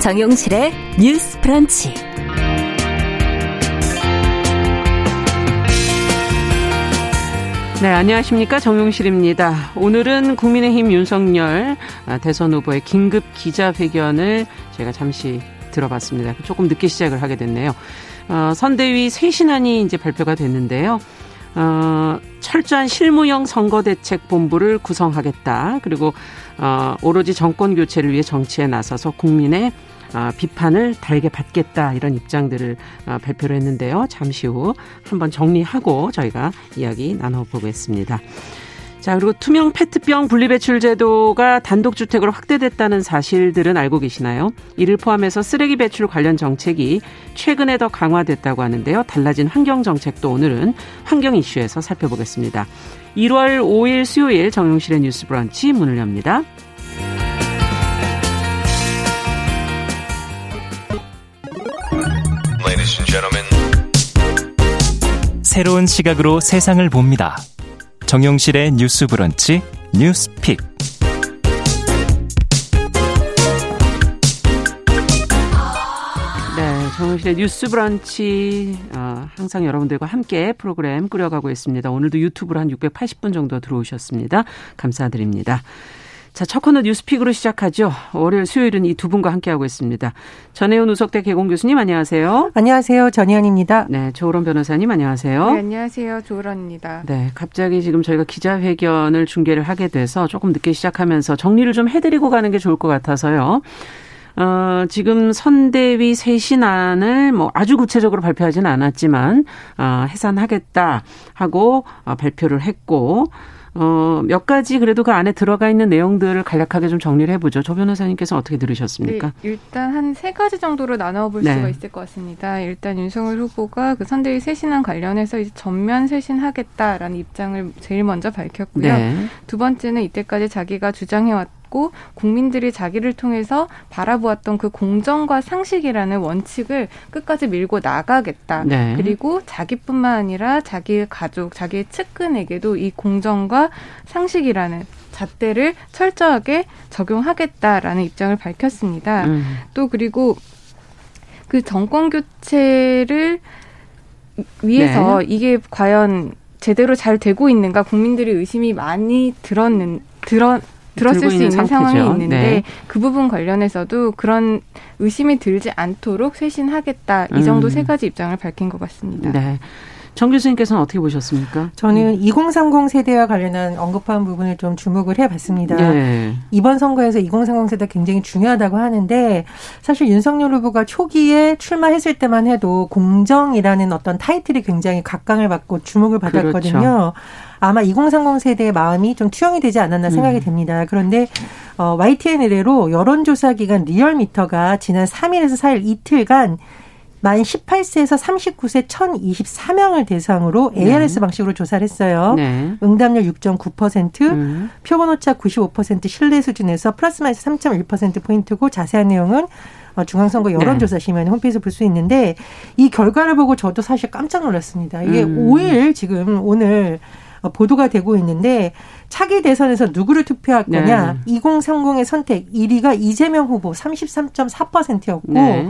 정용실의 뉴스 프런치. 네, 안녕하십니까. 정용실입니다. 오늘은 국민의힘 윤석열 아, 대선 후보의 긴급 기자회견을 제가 잠시 들어봤습니다. 조금 늦게 시작을 하게 됐네요. 어, 선대위 쇄신안이 이제 발표가 됐는데요. 어, 철저한 실무형 선거대책본부를 구성하겠다. 그리고 어, 오로지 정권 교체를 위해 정치에 나서서 국민의 어, 비판을 달게 받겠다 이런 입장들을 어, 발표를 했는데요. 잠시 후 한번 정리하고 저희가 이야기 나눠보겠습니다. 자, 그리고 투명 페트병 분리배출 제도가 단독주택으로 확대됐다는 사실들은 알고 계시나요? 이를 포함해서 쓰레기 배출 관련 정책이 최근에 더 강화됐다고 하는데요. 달라진 환경 정책도 오늘은 환경 이슈에서 살펴보겠습니다. 1월 5일 수요일 정용실의 뉴스 브런치 문을 엽니다. 새로운 시각으로 세상을 봅니다. 정용실의 뉴스 브런치 뉴스픽. 네, 정용실의 뉴스 브런치 어, 항상 여러분들과 함께 프로그램 꾸려가고 있습니다. 오늘도 유튜브로 한 680분 정도 들어오셨습니다. 감사드립니다. 자, 첫 코너 뉴스픽으로 시작하죠. 월요일, 수요일은 이 두 분과 함께하고 있습니다. 전혜원 우석대 개공 교수님 안녕하세요. 안녕하세요. 전혜원입니다. 네, 조으론 변호사님 안녕하세요. 네, 안녕하세요. 조으론입니다. 네, 갑자기 지금 저희가 기자회견을 중계를 하게 돼서 조금 늦게 시작하면서 정리를 좀 해드리고 가는 게 좋을 것 같아서요. 어, 지금 선대위 쇄신안을 뭐 아주 구체적으로 발표하지는 않았지만, 어, 해산하겠다 하고 어, 발표를 했고, 어, 몇 가지 그래도 그 안에 들어가 있는 내용들을 간략하게 좀 정리를 해보죠. 조 변호사님께서 어떻게 들으셨습니까? 네, 일단 한 세 가지 정도로 나눠볼 네. 수가 있을 것 같습니다. 일단 윤석열 후보가 그 선대위 쇄신안 관련해서 이제 전면 쇄신하겠다라는 입장을 제일 먼저 밝혔고요. 네. 두 번째는 이때까지 자기가 주장해왔 있고 국민들이 자기를 통해서 바라보았던 그 공정과 상식이라는 원칙을 끝까지 밀고 나가겠다. 네. 그리고 자기뿐만 아니라 자기의 가족, 자기의 측근에게도 이 공정과 상식이라는 잣대를 철저하게 적용하겠다라는 입장을 밝혔습니다. 음. 또 그리고 그 정권 교체를 위해서 네. 이게 과연 제대로 잘 되고 있는가 국민들이 의심이 많이 들었는 들었 들었을 수 있는 상태죠. 상황이 있는데 네. 그 부분 관련해서도 그런 의심이 들지 않도록 쇄신하겠다 이 정도 음. 세 가지 입장을 밝힌 것 같습니다. 네. 정 교수님께서는 어떻게 보셨습니까? 저는 음. 2030 세대와 관련한 언급한 부분을 좀 주목을 해봤습니다. 네. 이번 선거에서 2030 세대 굉장히 중요하다고 하는데 사실 윤석열 후보가 초기에 출마했을 때만 해도 공정이라는 어떤 타이틀이 굉장히 각광을 받고 주목을 받았거든요. 그렇죠. 아마 2030 세대의 마음이 좀 투영이 되지 않았나 생각이 음. 됩니다. 그런데 어, YTN 의뢰로 여론조사 기관 리얼미터가 지난 3일에서 4일 이틀간 만 18세에서 39세 1,024명을 대상으로 ARS 네. 방식으로 조사를 했어요. 네. 응답률 6.9%, 음. 표본오차 95% 신뢰 수준에서 플러스 마이너스 3.1% 포인트고 자세한 내용은 어, 중앙선거 여론조사 시면 네. 홈페이지에서 볼 수 있는데 이 결과를 보고 저도 사실 깜짝 놀랐습니다. 이게 음. 5일 지금 오늘 보도가 되고 있는데 차기 대선에서 누구를 투표할 거냐 네. 2030의 선택 1위가 이재명 후보 33.4%였고 네.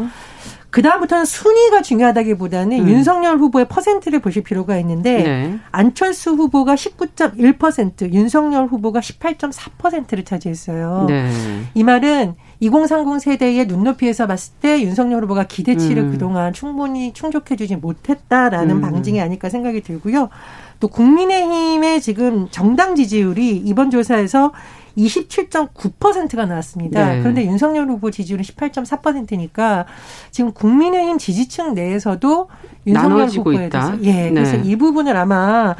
그 다음부터는 순위가 중요하다기보다는 음. 윤석열 후보의 퍼센트를 보실 필요가 있는데 네. 안철수 후보가 19.1%, 윤석열 후보가 18.4%를 차지했어요. 네. 이 말은 2030 세대의 눈높이에서 봤을 때 윤석열 후보가 기대치를 음. 그동안 충분히 충족해주지 못했다라는 음. 방증이 아닐까 생각이 들고요. 또 국민의힘의 지금 정당 지지율이 이번 조사에서 27.9%가 나왔습니다. 네. 그런데 윤석열 후보 지지율은 18.4%니까 지금 국민의힘 지지층 내에서도 윤석열 후보에 대해서 예, 그래서 네. 이 부분을 아마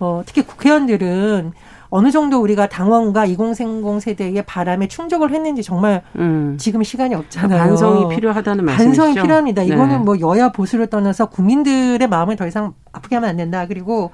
어 특히 국회의원들은 어느 정도 우리가 당원과 2030 세대의 바람에 충족을 했는지 정말 음. 지금 시간이 없잖아요. 반성이 필요하다는 말씀이시죠? 반성이 필요합니다. 이거는 네. 뭐 여야 보수를 떠나서 국민들의 마음을 더 이상 아프게 하면 안 된다. 그리고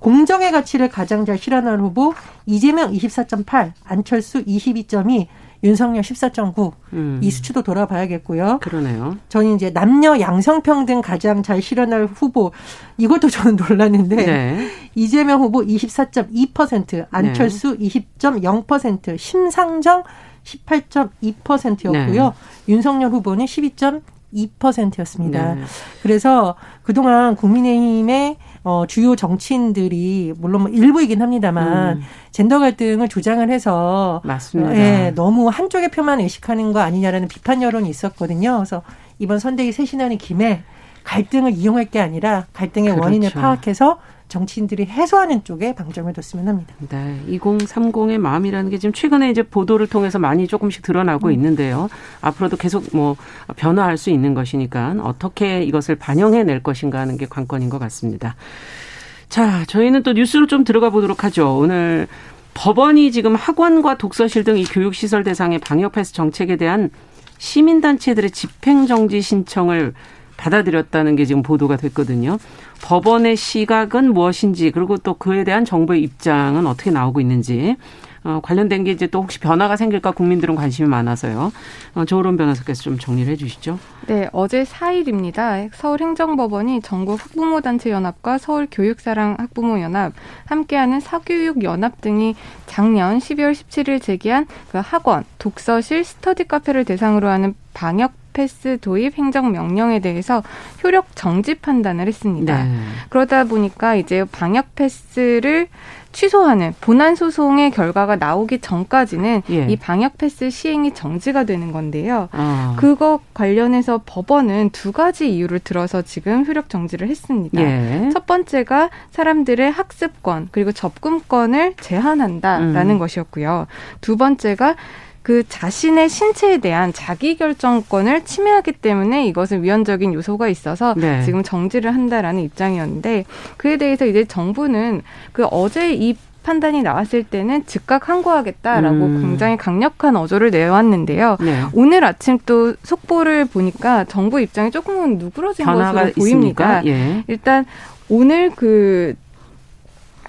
공정의 가치를 가장 잘 실현하는 후보 이재명 24.8, 안철수 22.2, 윤석열 14.9. 음. 이 수치도 돌아봐야겠고요. 그러네요. 저는 이제 남녀 양성평등 가장 잘 실현할 후보 이것도 저는 놀랐는데 네. 이재명 후보 24.2%, 안철수 네. 20.0%, 심상정 18.2%였고요. 네. 윤석열 후보는 12.2%였습니다. 네. 그래서 그동안 국민의힘의 어, 주요 정치인들이 물론 뭐 일부이긴 합니다만 음. 젠더 갈등을 조장을 해서 맞습니다. 예, 너무 한쪽의 표만 의식하는 거 아니냐라는 비판 여론이 있었거든요. 그래서 이번 선대위 쇄신하는 김에 갈등을 이용할 게 아니라 갈등의 그렇죠. 원인을 파악해서 정치인들이 해소하는 쪽에 방점을 뒀으면 합니다. 네. 2030의 마음이라는 게 지금 최근에 이제 보도를 통해서 많이 조금씩 드러나고 음. 있는데요. 앞으로도 계속 뭐 변화할 수 있는 것이니까 어떻게 이것을 반영해 낼 것인가 하는 게 관건인 것 같습니다. 자, 저희는 또 뉴스로 좀 들어가 보도록 하죠. 오늘 법원이 지금 학원과 독서실 등 이 교육시설 대상의 방역 패스 정책에 대한 시민단체들의 집행정지 신청을 받아들였다는 게 지금 보도가 됐거든요. 법원의 시각은 무엇인지 그리고 또 그에 대한 정부의 입장은 어떻게 나오고 있는지 어, 관련된 게 이제 또 혹시 변화가 생길까 국민들은 관심이 많아서요. 어, 조론 변호사께서 좀 정리를 해 주시죠. 네, 어제 4일입니다. 서울행정법원이 전국 학부모단체 연합과 서울교육사랑 학부모 연합, 함께하는 사교육 연합 등이 작년 12월 17일 제기한 그 학원, 독서실, 스터디 카페를 대상으로 하는 방역 패스 도입 행정 명령에 대해서 효력 정지 판단을 했습니다. 네. 그러다 보니까 이제 방역 패스를 취소하는 본안 소송의 결과가 나오기 전까지는 예. 이 방역 패스 시행이 정지가 되는 건데요. 아. 그거 관련해서 법원은 두 가지 이유를 들어서 지금 효력 정지를 했습니다. 예. 첫 번째가 사람들의 학습권 그리고 접근권을 제한한다라는 음. 것이었고요. 두 번째가 그 자신의 신체에 대한 자기 결정권을 침해하기 때문에 이것은 위헌적인 요소가 있어서 네. 지금 정지를 한다라는 입장이었는데 그에 대해서 이제 정부는 그 어제 이 판단이 나왔을 때는 즉각 항고하겠다라고 음. 굉장히 강력한 어조를 내왔는데요. 네. 오늘 아침 또 속보를 보니까 정부 입장이 조금은 누그러진 것으로 보입니다. 예. 일단 오늘 그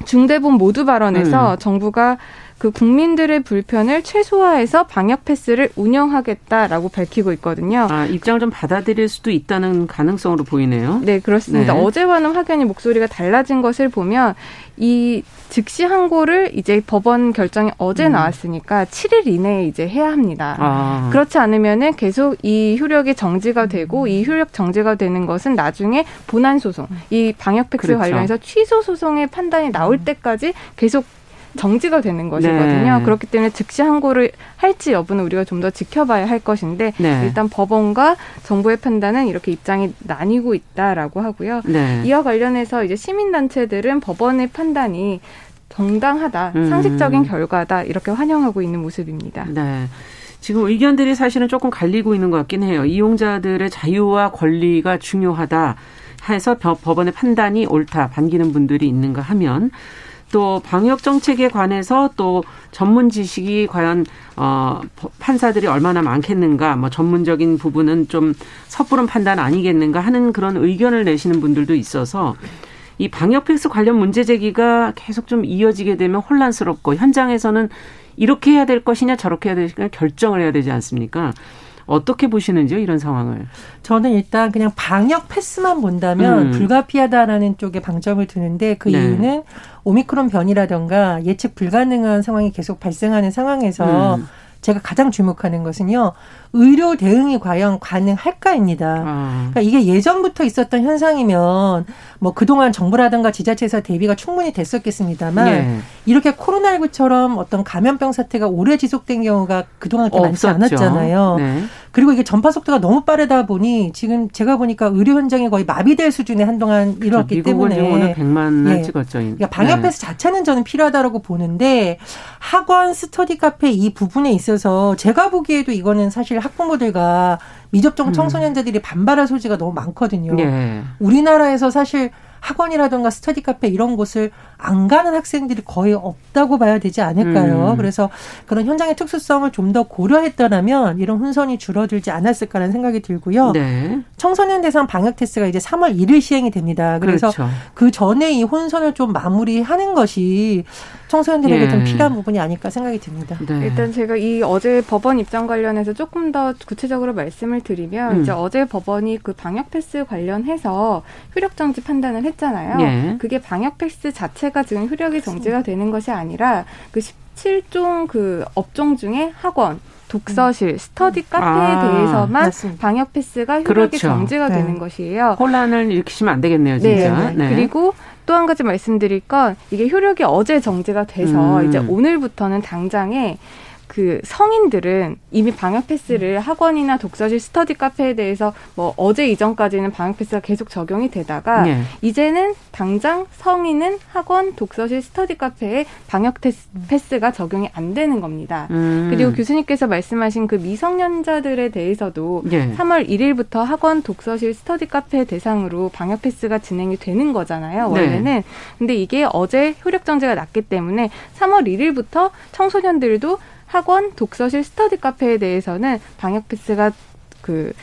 중대본 모두 발언에서 음. 정부가 그 국민들의 불편을 최소화해서 방역 패스를 운영하겠다라고 밝히고 있거든요. 아, 입장을 좀 받아들일 수도 있다는 가능성으로 보이네요. 네, 그렇습니다. 네. 어제와는 확연히 목소리가 달라진 것을 보면 이 즉시 항고를 이제 법원 결정이 어제 음. 나왔으니까 7일 이내에 이제 해야 합니다. 아. 그렇지 않으면은 계속 이 효력이 정지가 되고 이 효력 정지가 되는 것은 나중에 본안 소송, 이 방역 패스 그렇죠. 관련해서 취소 소송의 판단이 나올 때까지 계속 정지가 되는 것이거든요. 네. 그렇기 때문에 즉시 항고를 할지 여부는 우리가 좀 더 지켜봐야 할 것인데 네. 일단 법원과 정부의 판단은 이렇게 입장이 나뉘고 있다라고 하고요. 네. 이와 관련해서 이제 시민단체들은 법원의 판단이 정당하다, 음. 상식적인 결과다 이렇게 환영하고 있는 모습입니다. 네. 지금 의견들이 사실은 조금 갈리고 있는 것 같긴 해요. 이용자들의 자유와 권리가 중요하다 해서 법원의 판단이 옳다 반기는 분들이 있는가 하면 또 방역 정책에 관해서 또 전문 지식이 과연 어 판사들이 얼마나 많겠는가 뭐 전문적인 부분은 좀 섣부른 판단 아니겠는가 하는 그런 의견을 내시는 분들도 있어서 이 방역 팩스 관련 문제 제기가 계속 좀 이어지게 되면 혼란스럽고 현장에서는 이렇게 해야 될 것이냐 저렇게 해야 될 것이냐 결정을 해야 되지 않습니까? 어떻게 보시는지요, 이런 상황을? 저는 일단 그냥 방역 패스만 본다면 음. 불가피하다라는 쪽에 방점을 두는데 그 네. 이유는 오미크론 변이라던가 예측 불가능한 상황이 계속 발생하는 상황에서 음. 제가 가장 주목하는 것은요. 의료 대응이 과연 가능할까입니다. 아. 그러니까 이게 예전부터 있었던 현상이면 뭐 그동안 정부라든가 지자체에서 대비가 충분히 됐었겠습니다만 예. 이렇게 코로나19처럼 어떤 감염병 사태가 오래 지속된 경우가 그동안 그렇게 많지 않았잖아요. 네. 그리고 이게 전파 속도가 너무 빠르다 보니 지금 제가 보니까 의료 현장이 거의 마비될 수준에 한동안 일어났기 때문에 오늘 100만 예. 찍었죠. 그러니까 방역 패스 네. 자체는 저는 필요하다고 보는데 학원 스터디 카페 이 부분에 있어서 제가 보기에도 이거는 사실 학부모들과 미접종 음. 청소년자들이 반발할 소지가 너무 많거든요. 예. 우리나라에서 사실 학원이라든가 스터디 카페 이런 곳을 안 가는 학생들이 거의 없다고 봐야 되지 않을까요? 음. 그래서 그런 현장의 특수성을 좀 더 고려했더라면 이런 혼선이 줄어들지 않았을까라는 생각이 들고요. 네. 청소년 대상 방역 테스트가 이제 3월 1일 시행이 됩니다. 그래서 그렇죠. 그 전에 이 혼선을 좀 마무리하는 것이 청소년들에게 예. 좀 필요한 부분이 아닐까 생각이 듭니다. 네. 일단 제가 이 어제 법원 입장 관련해서 조금 더 구체적으로 말씀을 드리면 음. 이제 어제 법원이 그 방역 패스 관련해서 효력 정지 판단을 했 잖아요. 예. 그게 방역 패스 자체 자체가 지금 효력이 정지가 되는 것이 아니라 그 17종 그 업종 중에 학원, 독서실, 스터디 음. 카페에 아, 대해서만 맞습니다. 방역 패스가 효력이 그렇죠. 정지가 네. 되는 것이에요. 혼란을 일으키시면 안 되겠네요, 진짜. 네. 네. 그리고 또한 가지 말씀드릴 건 이게 효력이 어제 정지가 돼서 음. 이제 오늘부터는 당장에 그 성인들은 이미 방역 패스를 학원이나 독서실 스터디 카페에 대해서 뭐 어제 이전까지는 방역 패스가 계속 적용이 되다가 네. 이제는 당장 성인은 학원, 독서실 스터디 카페에 방역 패스가 적용이 안 되는 겁니다. 음. 그리고 교수님께서 말씀하신 그 미성년자들에 대해서도 네. 3월 1일부터 학원, 독서실 스터디 카페 대상으로 방역 패스가 진행이 되는 거잖아요. 네. 원래는. 네. 근데 이게 어제 효력 정지가 났기 때문에 3월 1일부터 청소년들도 학원, 독서실, 스터디 카페에 대해서는 방역 패스가 그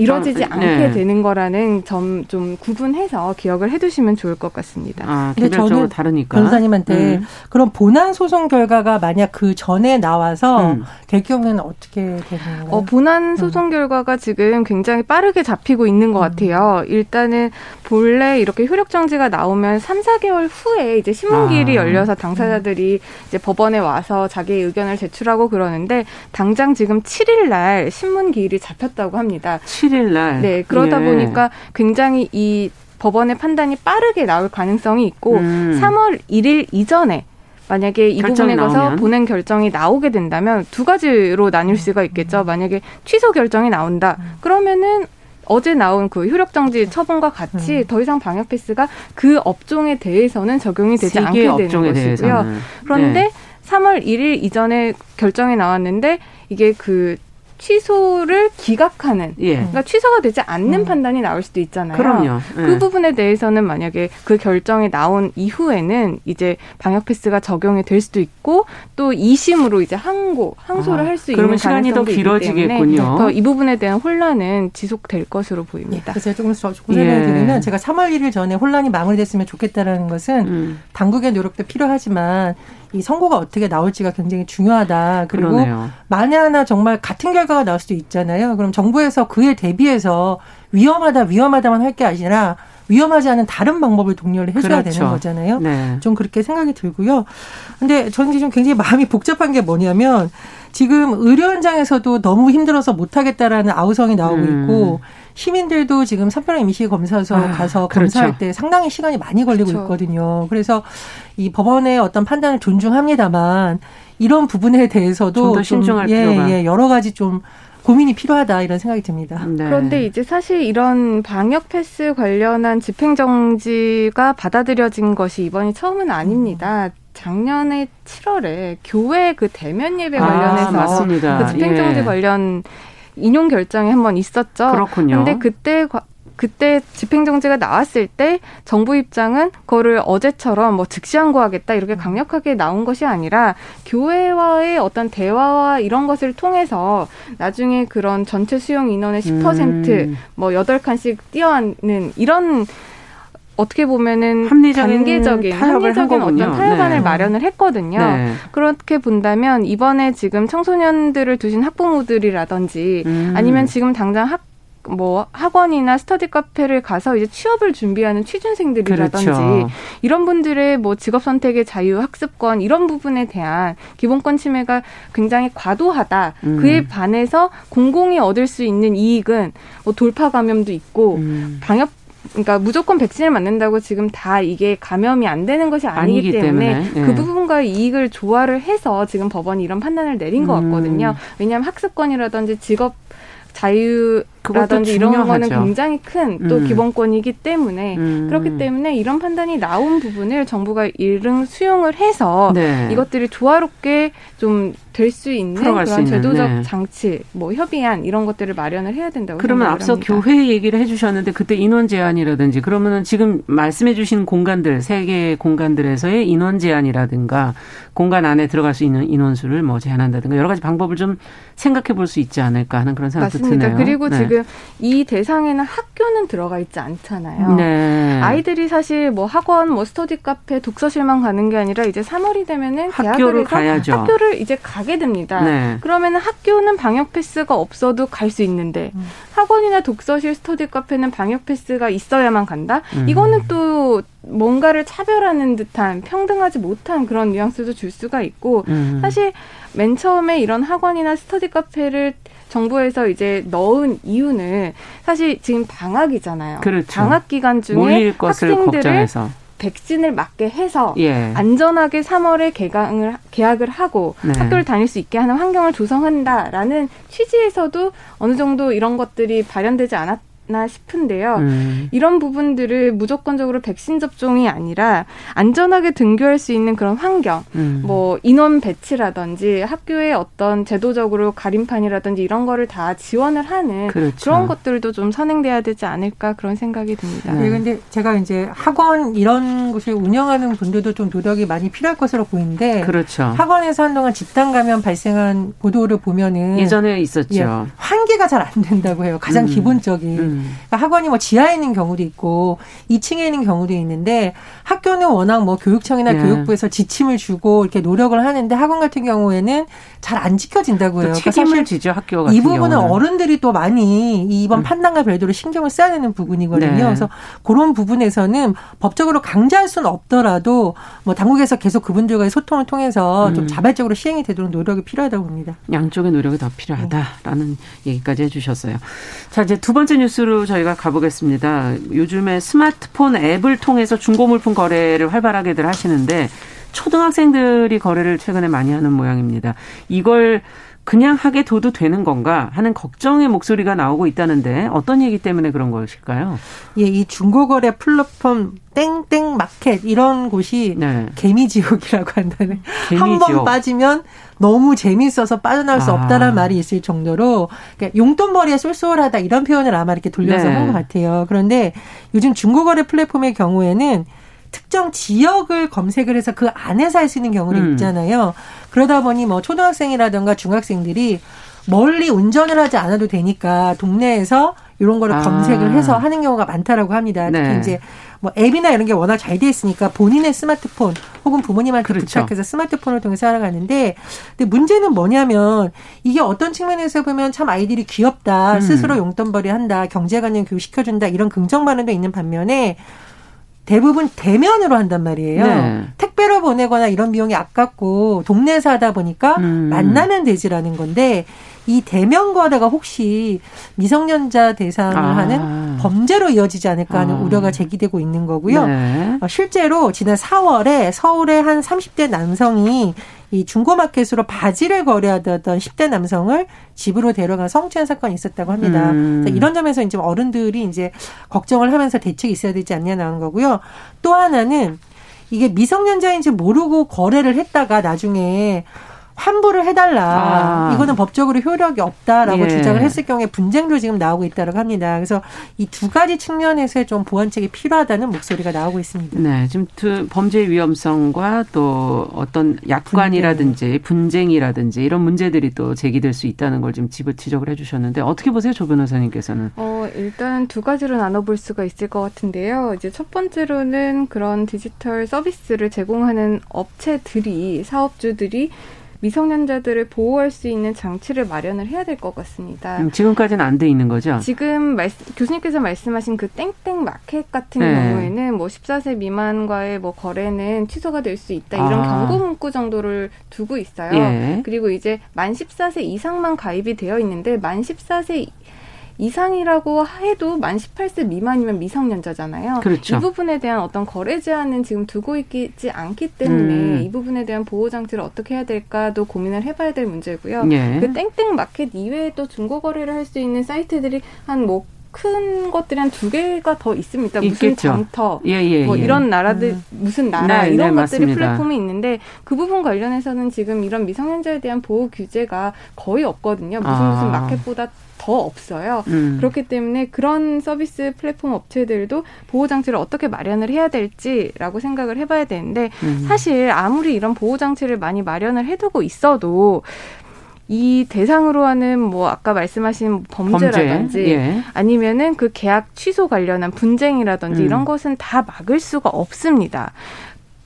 이루어지지 않게 네. 되는 거라는 점 좀 구분해서 기억을 해두시면 좋을 것 같습니다. 아, 근데 저는 다르니까. 변호사님한테 음. 그럼 본안 소송 결과가 만약 그 전에 나와서 음. 될 경우에는 어떻게 되는 거예요? 어, 본안 음. 소송 음. 결과가 지금 굉장히 빠르게 잡히고 있는 것 음. 같아요. 일단은 본래 이렇게 효력 정지가 나오면 3, 4개월 후에 이제 신문기일이 아. 열려서 당사자들이 이제 법원에 와서 자기의 의견을 제출하고 그러는데 당장 지금 7일 날 신문기일이 잡혔다고 합니다. 7일 날. 네, 그러다 예. 보니까 굉장히 이 법원의 판단이 빠르게 나올 가능성이 있고 음. 3월 1일 이전에 만약에 이 부분에 가서 보낸 결정이 나오게 된다면 두 가지로 나뉠 수가 있겠죠. 만약에 취소 결정이 나온다. 그러면은 어제 나온 그 효력정지 처분과 같이 음. 더 이상 방역 패스가 그 업종에 대해서는 적용이 되지 않게 되는 것이고요. 대해서는. 그런데 네. 3월 1일 이전에 결정이 나왔는데 이게 그 취소를 기각하는 예. 그러니까 취소가 되지 않는 음. 판단이 나올 수도 있잖아요. 그럼요. 그 예. 그 부분에 대해서는 만약에 그 결정이 나온 이후에는 이제 방역 패스가 적용이 될 수도 있고 또 2심으로 이제 항고 항소를 아, 할수 있는 시간이 더 길어지겠군요. 더이 부분에 대한 혼란은 지속될 것으로 보입니다. 예. 그래서 조금 더 고생을 예. 드리면 제가 3월 1일 전에 혼란이 마무리됐으면 좋겠다라는 것은 음. 당국의 노력도 필요하지만 이 선고가 어떻게 나올지가 굉장히 중요하다. 그리고 그러네요. 만에 하나 정말 같은 결과가 나올 수도 있잖아요. 그럼 정부에서 그에 대비해서 위험하다 위험하다만 할 게 아니라 위험하지 않은 다른 방법을 독려를 해줘야 그렇죠. 되는 거잖아요. 네. 좀 그렇게 생각이 들고요. 근데 저는 지금 굉장히 마음이 복잡한 게 뭐냐면 지금 의료 현장에서도 너무 힘들어서 못하겠다라는 아우성이 나오고 음. 있고 시민들도 지금 산편화 임시 검사소 아, 가서 그렇죠. 검사할 때 상당히 시간이 많이 걸리고 그렇죠. 있거든요. 그래서 이 법원의 어떤 판단을 존중합니다만 이런 부분에 대해서도 좀더 신중할 좀, 예, 필요가 예, 여러 가지 좀 고민이 필요하다 이런 생각이 듭니다. 네. 그런데 이제 사실 이런 방역 패스 관련한 집행 정지가 받아들여진 것이 이번이 처음은 아닙니다. 작년에 7월에 교회 그 대면 예배 아, 관련해서 아, 그 집행 정지 예. 관련 인용 결정이 한번 있었죠. 그렇군요. 근데 그때 그때 집행정지가 나왔을 때 정부 입장은 그거를 어제처럼 뭐 즉시 항고하겠다 이렇게 음. 강력하게 나온 것이 아니라 교회와의 어떤 대화와 이런 것을 통해서 나중에 그런 전체 수용 인원의 10%뭐 음. 8칸씩 띄어앉는 이런 어떻게 보면은 합리적인 단계적인 합리적인 어떤 타협안을 네. 마련을 했거든요. 네. 그렇게 본다면 이번에 지금 청소년들을 두신 학부모들이라든지 음. 아니면 지금 당장 학 뭐 학원이나 스터디 카페를 가서 이제 취업을 준비하는 취준생들이라든지 그렇죠. 이런 분들의 뭐 직업 선택의 자유, 학습권 이런 부분에 대한 기본권 침해가 굉장히 과도하다. 음. 그에 반해서 공공이 얻을 수 있는 이익은 뭐 돌파 감염도 있고 음. 방역 그러니까 무조건 백신을 맞는다고 지금 다 이게 감염이 안 되는 것이 아니기, 때문에, 때문에, 그 예. 부분과 이익을 조화를 해서 지금 법원이 이런 판단을 내린 것 음. 같거든요. 왜냐하면 학습권이라든지 직업 자유 라든지 이런 거는 굉장히 큰또 음. 기본권이기 때문에 음. 그렇기 때문에 이런 판단이 나온 부분을 정부가 일응 수용을 해서 네. 이것들이 조화롭게 좀 될 수 있는 그런 수 있는, 제도적 네. 장치, 뭐 협의안 이런 것들을 마련을 해야 된다고 그러면 앞서 합니다. 교회 얘기를 해주셨는데 그때 인원 제한이라든지 그러면은 지금 말씀해주신 공간들 세개 공간들에서의 인원 제한이라든가 공간 안에 들어갈 수 있는 인원수를 뭐 제한한다든가 여러 가지 방법을 좀 생각해 볼 수 있지 않을까 하는 그런 생각도 맞습니다. 드네요. 그리고 네. 지금 이 대상에는 학교는 들어가 있지 않잖아요. 네. 아이들이 사실 뭐 학원, 뭐 스터디 카페, 독서실만 가는 게 아니라 이제 3월이 되면은 학교를 가야죠. 학교를 이제 가 가게 됩니다. 네. 그러면 학교는 방역 패스가 없어도 갈 수 있는데 음. 학원이나 독서실 스터디 카페는 방역 패스가 있어야만 간다. 음. 이거는 또 뭔가를 차별하는 듯한 평등하지 못한 그런 뉘앙스도 줄 수가 있고 음. 사실 맨 처음에 이런 학원이나 스터디 카페를 정부에서 이제 넣은 이유는 사실 지금 방학이잖아요. 그렇죠. 방학 기간 중에 학생들을 백신을 맞게 해서 예. 안전하게 3월에 개강을 계약을 하고 네. 학교를 다닐 수 있게 하는 환경을 조성한다라는 취지에서도 어느 정도 이런 것들이 발현되지 않았 나 싶은데요. 음. 이런 부분들을 무조건적으로 백신 접종이 아니라 안전하게 등교할 수 있는 그런 환경, 음. 뭐 인원 배치라든지 학교의 어떤 제도적으로 가림판이라든지 이런 거를 다 지원을 하는 그렇죠. 그런 것들도 좀 선행돼야 되지 않을까 그런 생각이 듭니다. 네. 근데 제가 이제 학원 이런 곳을 운영하는 분들도 좀 노력이 많이 필요할 것으로 보이는데 그렇죠. 학원에서 한동안 집단 감염 발생한 보도를 보면은 예전에 있었죠. 예, 환기가 잘 안 된다고 해요. 가장 음. 기본적인. 음. 그러니까 학원이 뭐 지하에 있는 경우도 있고 2층에 있는 경우도 있는데 학교는 워낙 뭐 교육청이나 예. 교육부에서 지침을 주고 이렇게 노력을 하는데 학원 같은 경우에는 잘 안 지켜진다고 해요. 그러니까 책임을 지죠 학교 같은 이 부분은 경우는. 어른들이 또 많이 이번 음. 판단과 별도로 신경을 써야 되는 부분이거든요. 네. 그래서 그런 부분에서는 법적으로 강제할 수는 없더라도 뭐 당국에서 계속 그분들과의 소통을 통해서 음. 좀 자발적으로 시행이 되도록 노력이 필요하다고 봅니다. 양쪽의 노력이 더 필요하다라는 네. 얘기까지 해주셨어요. 자 이제 두 번째 뉴스로 저희가 가보겠습니다. 요즘에 스마트폰 앱을 통해서 중고 물품 거래를 활발하게들 하시는데 초등학생들이 거래를 최근에 많이 하는 모양입니다. 이걸 그냥 하게 둬도 되는 건가 하는 걱정의 목소리가 나오고 있다는데 어떤 얘기 때문에 그런 것일까요? 예, 이 중고거래 플랫폼 땡땡 마켓 이런 곳이 네. 개미 지옥이라고 한다는 한 번 빠지면 너무 재미있어서 빠져나올 수 아. 없다라는 말이 있을 정도로 그러니까 용돈벌이에 쏠쏠하다 이런 표현을 아마 이렇게 돌려서 네. 한것 같아요. 그런데 요즘 중고거래 플랫폼의 경우에는 특정 지역을 검색을 해서 그 안에서 할 수 있는 경우도 음. 있잖아요. 그러다 보니 뭐 초등학생이라든가 중학생들이 멀리 운전을 하지 않아도 되니까 동네에서 이런 거를 아. 검색을 해서 하는 경우가 많다라고 합니다. 특히 네. 이제 뭐 앱이나 이런 게 워낙 잘 돼 있으니까 본인의 스마트폰 혹은 부모님한테 그렇죠. 부탁해서 스마트폰을 통해서 살아가는데 근데 문제는 뭐냐면 이게 어떤 측면에서 보면 참 아이들이 귀엽다 음. 스스로 용돈벌이 한다 경제관념 교육 시켜준다 이런 긍정 반응도 있는 반면에 대부분 대면으로 한단 말이에요. 네. 택배로 보내거나 이런 비용이 아깝고 동네에서 하다 보니까 음. 만나면 되지라는 건데 이 대면 거래가 혹시 미성년자 대상을 아. 하는 범죄로 이어지지 않을까 하는 아. 우려가 제기되고 있는 거고요. 네. 어, 실제로 지난 4월에 서울의 한 30대 남성이 이 중고마켓으로 바지를 거래하던 10대 남성을 집으로 데려간 성추행 사건이 있었다고 합니다. 음. 이런 점에서 이제 어른들이 이제 걱정을 하면서 대책이 있어야 되지 않냐 나온 거고요. 또 하나는 이게 미성년자인지 모르고 거래를 했다가 나중에 환불을 해달라. 아. 이거는 법적으로 효력이 없다라고 예. 주장을 했을 경우에 분쟁도 지금 나오고 있다고 합니다. 그래서 이 두 가지 측면에서의 좀 보완책이 필요하다는 목소리가 나오고 있습니다. 네, 지금 범죄 위험성과 또 어떤 약관이라든지 분쟁. 이라든지 이런 문제들이 또 제기될 수 있다는 걸 지금 집을 지적을 해주셨는데 어떻게 보세요, 조 변호사님께서는? 어, 일단 두 가지로 나눠볼 수가 있을 것 같은데요. 이제 첫 번째로는 그런 디지털 서비스를 제공하는 업체들이 사업주들이 미성년자들을 보호할 수 있는 장치를 마련을 해야 될 것 같습니다. 음, 지금까지는 안 돼 있는 거죠? 지금 말씀, 교수님께서 말씀하신 그 땡땡 마켓 같은 네. 경우에는 뭐 14세 미만과의 뭐 거래는 취소가 될 수 있다 이런 아. 경고 문구 정도를 두고 있어요. 예. 그리고 이제 만 14세 이상만 가입이 되어 있는데 만 14세 이상이라고 해도 만 18세 미만이면 미성년자잖아요. 그렇죠. 이 부분에 대한 어떤 거래 제한은 지금 두고 있지 않기 때문에 음. 이 부분에 대한 보호 장치를 어떻게 해야 될까도 고민을 해봐야 될 문제고요. 예. 그 땡땡 마켓 이외에 또 중고 거래를 할 수 있는 사이트들이 한뭐 큰 것들이 한 두 개가 더 있습니다. 있겠죠. 무슨 장터, 예, 예, 뭐 예. 이런 나라들, 음. 무슨 나라 네, 이런 네, 것들이 맞습니다. 플랫폼이 있는데 그 부분 관련해서는 지금 이런 미성년자에 대한 보호 규제가 거의 없거든요. 무슨 아. 무슨 마켓보다 더 없어요. 음. 그렇기 때문에 그런 서비스 플랫폼 업체들도 보호 장치를 어떻게 마련을 해야 될지라고 생각을 해봐야 되는데 음. 사실 아무리 이런 보호 장치를 많이 마련을 해두고 있어도 이 대상으로 하는 뭐 아까 말씀하신 범죄라든지 범죄? 예. 아니면은 그 계약 취소 관련한 분쟁이라든지 음. 이런 것은 다 막을 수가 없습니다.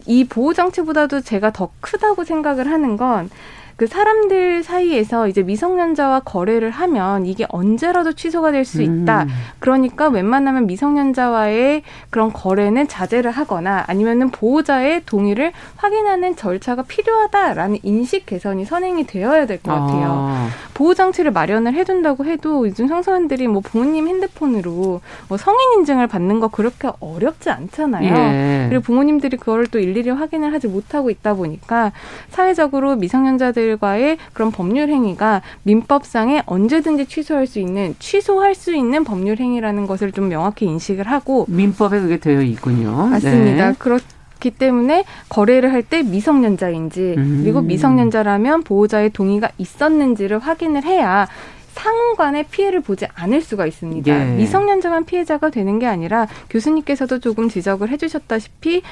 이 보호 장치보다도 제가 더 크다고 생각을 하는 건 그 사람들 사이에서 이제 미성년자와 거래를 하면 이게 언제라도 취소가 될 수 있다. 음. 그러니까 웬만하면 미성년자와의 그런 거래는 자제를 하거나 아니면은 보호자의 동의를 확인하는 절차가 필요하다라는 인식 개선이 선행이 되어야 될 것 같아요. 아. 보호 장치를 마련을 해둔다고 해도 요즘 청소년들이 뭐 부모님 핸드폰으로 뭐 성인 인증을 받는 거 그렇게 어렵지 않잖아요. 예. 그리고 부모님들이 그거를 또 일일이 확인을 하지 못하고 있다 보니까 사회적으로 미성년자들 과의 그런 법률 행위가 민법상에 언제든지 취소할 수 있는 취소할 수 있는 법률 행위라는 것을 좀 명확히 인식을 하고 민법에 그게 되어 있군요. 맞습니다. 네. 그렇 기 때문에 거래를 할 때 미성년자인지 음. 그리고 미성년자라면 보호자의 동의가 있었는지를 확인을 해야 상호 간의 피해를 보지 않을 수가 있습니다. 예. 미성년자만 피해자가 되는 게 아니라 교수님께서도 조금 지적을 해주셨다시피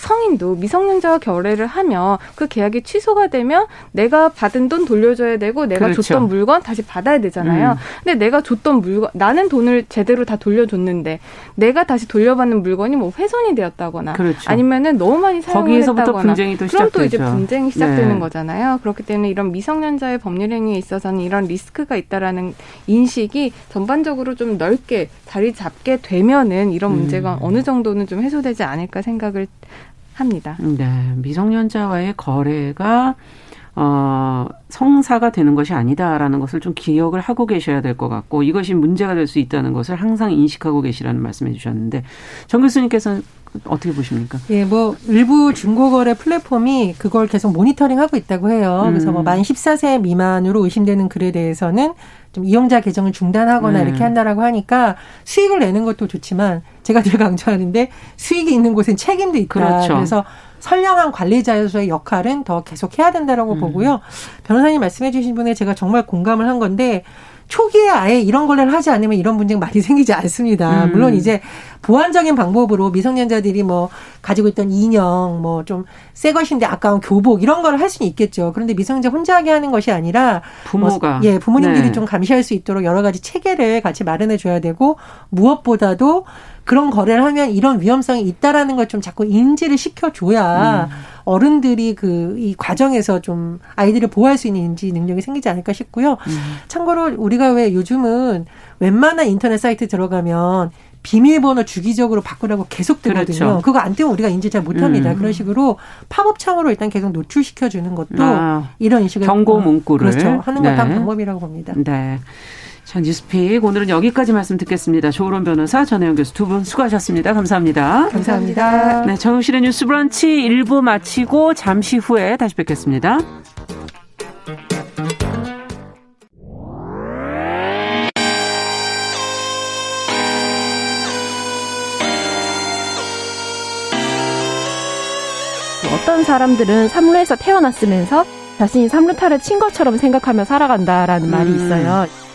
성인도 미성년자와 결례를 하면 그 계약이 취소가 되면 내가 받은 돈 돌려줘야 되고 내가 그렇죠. 줬던 물건 다시 받아야 되잖아요. 음. 근데 내가 줬던 물건 나는 돈을 제대로 다 돌려줬는데 내가 다시 돌려받는 물건이 뭐 훼손이 되었다거나 그렇죠. 아니면은 너무 많이 사용을 했다거나 분쟁이 또 그럼 또 이제 분쟁이 시작되는 네. 거잖아요. 그렇기 때문에 이런 미성년자의 법률 행위에 있어서는 이런 리스크가 있다라는 인식이 전반적으로 좀 넓게 자리 잡게 되면은 이런 문제가 음. 어느 정도는 좀 해소되지 않을까 생각을 합니다. 네, 미성년자와의 거래가 어, 성사가 되는 것이 아니다라는 것을 좀 기억을 하고 계셔야 될 것 같고 이것이 문제가 될 수 있다는 것을 항상 인식하고 계시라는 말씀해 주셨는데 정 교수님께서는 어떻게 보십니까? 예, 뭐 일부 중고거래 플랫폼이 그걸 계속 모니터링하고 있다고 해요. 음. 그래서 뭐 만 14세 미만으로 의심되는 글에 대해서는 좀 이용자 계정을 중단하거나 네. 이렇게 한다라고 하니까 수익을 내는 것도 좋지만 제가 늘 강조하는데 수익이 있는 곳엔 책임도 있다. 그렇죠. 그래서 선량한 관리자로서의 역할은 더 계속 해야 된다라고 음. 보고요. 변호사님 말씀해 주신 분에 제가 정말 공감을 한 건데 초기에 아예 이런 거래를 하지 않으면 이런 문제가 많이 생기지 않습니다. 음. 물론 이제 보완적인 방법으로 미성년자들이 뭐 가지고 있던 인형 뭐 좀 새 것인데 아까운 교복 이런 걸 할 수는 있겠죠. 그런데 미성년자 혼자 하게 하는 것이 아니라 뭐 부모가 뭐, 예 부모님들이 네. 좀 감시할 수 있도록 여러 가지 체계를 같이 마련해 줘야 되고 무엇보다도 그런 거래를 하면 이런 위험성이 있다라는 걸 좀 자꾸 인지를 시켜줘야 음. 어른들이 그 이 과정에서 좀 아이들을 보호할 수 있는 인지 능력이 생기지 않을까 싶고요. 음. 참고로 우리가 왜 요즘은 웬만한 인터넷 사이트 들어가면 비밀번호 주기적으로 바꾸라고 계속 되거든요. 그렇죠. 그거 안 되면 우리가 인지 잘 못합니다. 음. 그런 식으로 팝업창으로 일단 계속 노출시켜 주는 것도 아, 이런 식의 경고 문구를 그렇죠. 하는 것도 네. 한 방법이라고 봅니다. 네. 자, 뉴스픽 오늘은 여기까지 말씀 듣겠습니다. 조으론 변호사, 전혜영 교수 두 분 수고하셨습니다. 감사합니다. 감사합니다. 네, 정우실의 뉴스 브런치 1부 마치고 잠시 후에 다시 뵙겠습니다. 어떤 사람들은 삼루에서 태어났으면서 자신이 삼루타를 친 것처럼 생각하며 살아간다라는 음. 말이 있어요.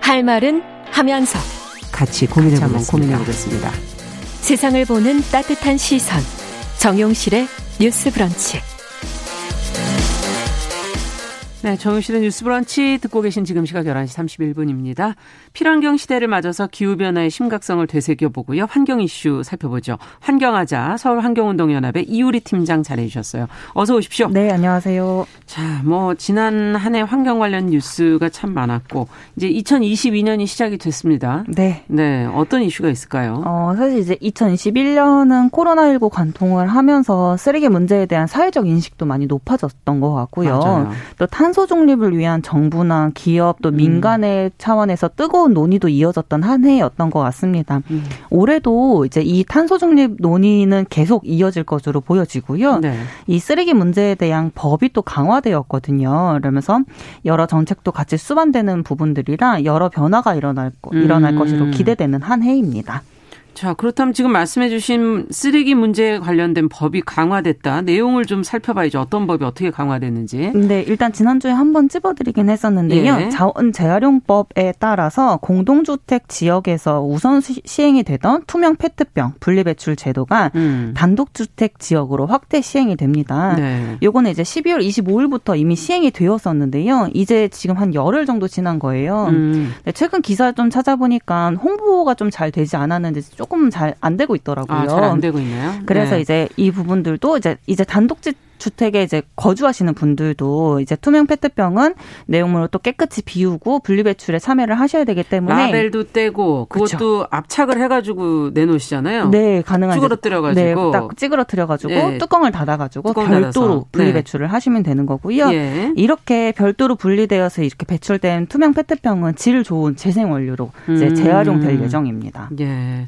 할 말은 하면서 같이 고민해 보면 고민해 보겠습니다. 세상을 보는 따뜻한 시선 정용실의 뉴스 브런치. 네, 정용실의 뉴스 브런치 듣고 계신 지금 시각 11시 31분입니다. 필환경 시대를 맞아서 기후변화의 심각성을 되새겨보고요. 환경 이슈 살펴보죠. 환경하자 서울환경운동연합의 이우리 팀장 잘해주셨어요. 어서 오십시오. 네, 안녕하세요. 자, 뭐 지난 한 해 환경 관련 뉴스가 참 많았고 이제 2022년이 시작이 됐습니다. 네. 네, 어떤 이슈가 있을까요? 어, 사실 이제 2021년은 코로나19 관통을 하면서 쓰레기 문제에 대한 사회적 인식도 많이 높아졌던 것 같고요. 맞아요. 또 탄소 중립을 위한 정부나 기업 또 음. 민간의 차원에서 뜨거운 논의도 이어졌던 한 해였던 것 같습니다. 음. 올해도 이제 이 탄소 중립 논의는 계속 이어질 것으로 보여지고요. 네. 이 쓰레기 문제에 대한 법이 또 강화되었거든요. 그러면서 여러 정책도 같이 수반되는 부분들이라 여러 변화가 일어날 일어날 음. 것으로 기대되는 한 해입니다. 자, 그렇다면 지금 말씀해 주신 쓰레기 문제에 관련된 법이 강화됐다. 내용을 좀 살펴봐야죠. 어떤 법이 어떻게 강화됐는지. 네, 일단 지난주에 한 번 찝어드리긴 했었는데요. 예. 자원 재활용법에 따라서 공동주택 지역에서 우선 시행이 되던 투명 페트병 분리배출 제도가 음. 단독주택 지역으로 확대 시행이 됩니다. 네. 요거는 이제 12월 25일부터 이미 시행이 되었었는데요. 이제 지금 한 열흘 정도 지난 거예요. 음. 네, 최근 기사 좀 찾아보니까 홍보가 좀 잘 되지 않았는데 조금 잘 안 되고 있더라고요. 아, 잘안 되고 있나요? 그래서 네. 이제 이 부분들도 이제 이제 단독집 주택에 이제 거주하시는 분들도 이제 투명 페트병은 내용물을 또 깨끗이 비우고 분리배출에 참여를 하셔야 되기 때문에 라벨도 떼고 그것도 그쵸. 압착을 해가지고 내놓으시잖아요. 네, 가능한 찌그러뜨려가지고 네, 딱 찌그러뜨려가지고 네. 뚜껑을 닫아가지고 뚜껑 별도로. 분리배출을 네. 하시면 되는 거고요. 예. 이렇게 별도로 분리되어서 이렇게 배출된 투명 페트병은 질 좋은 재생 원료로 이제 음. 재활용될 예정입니다. 예.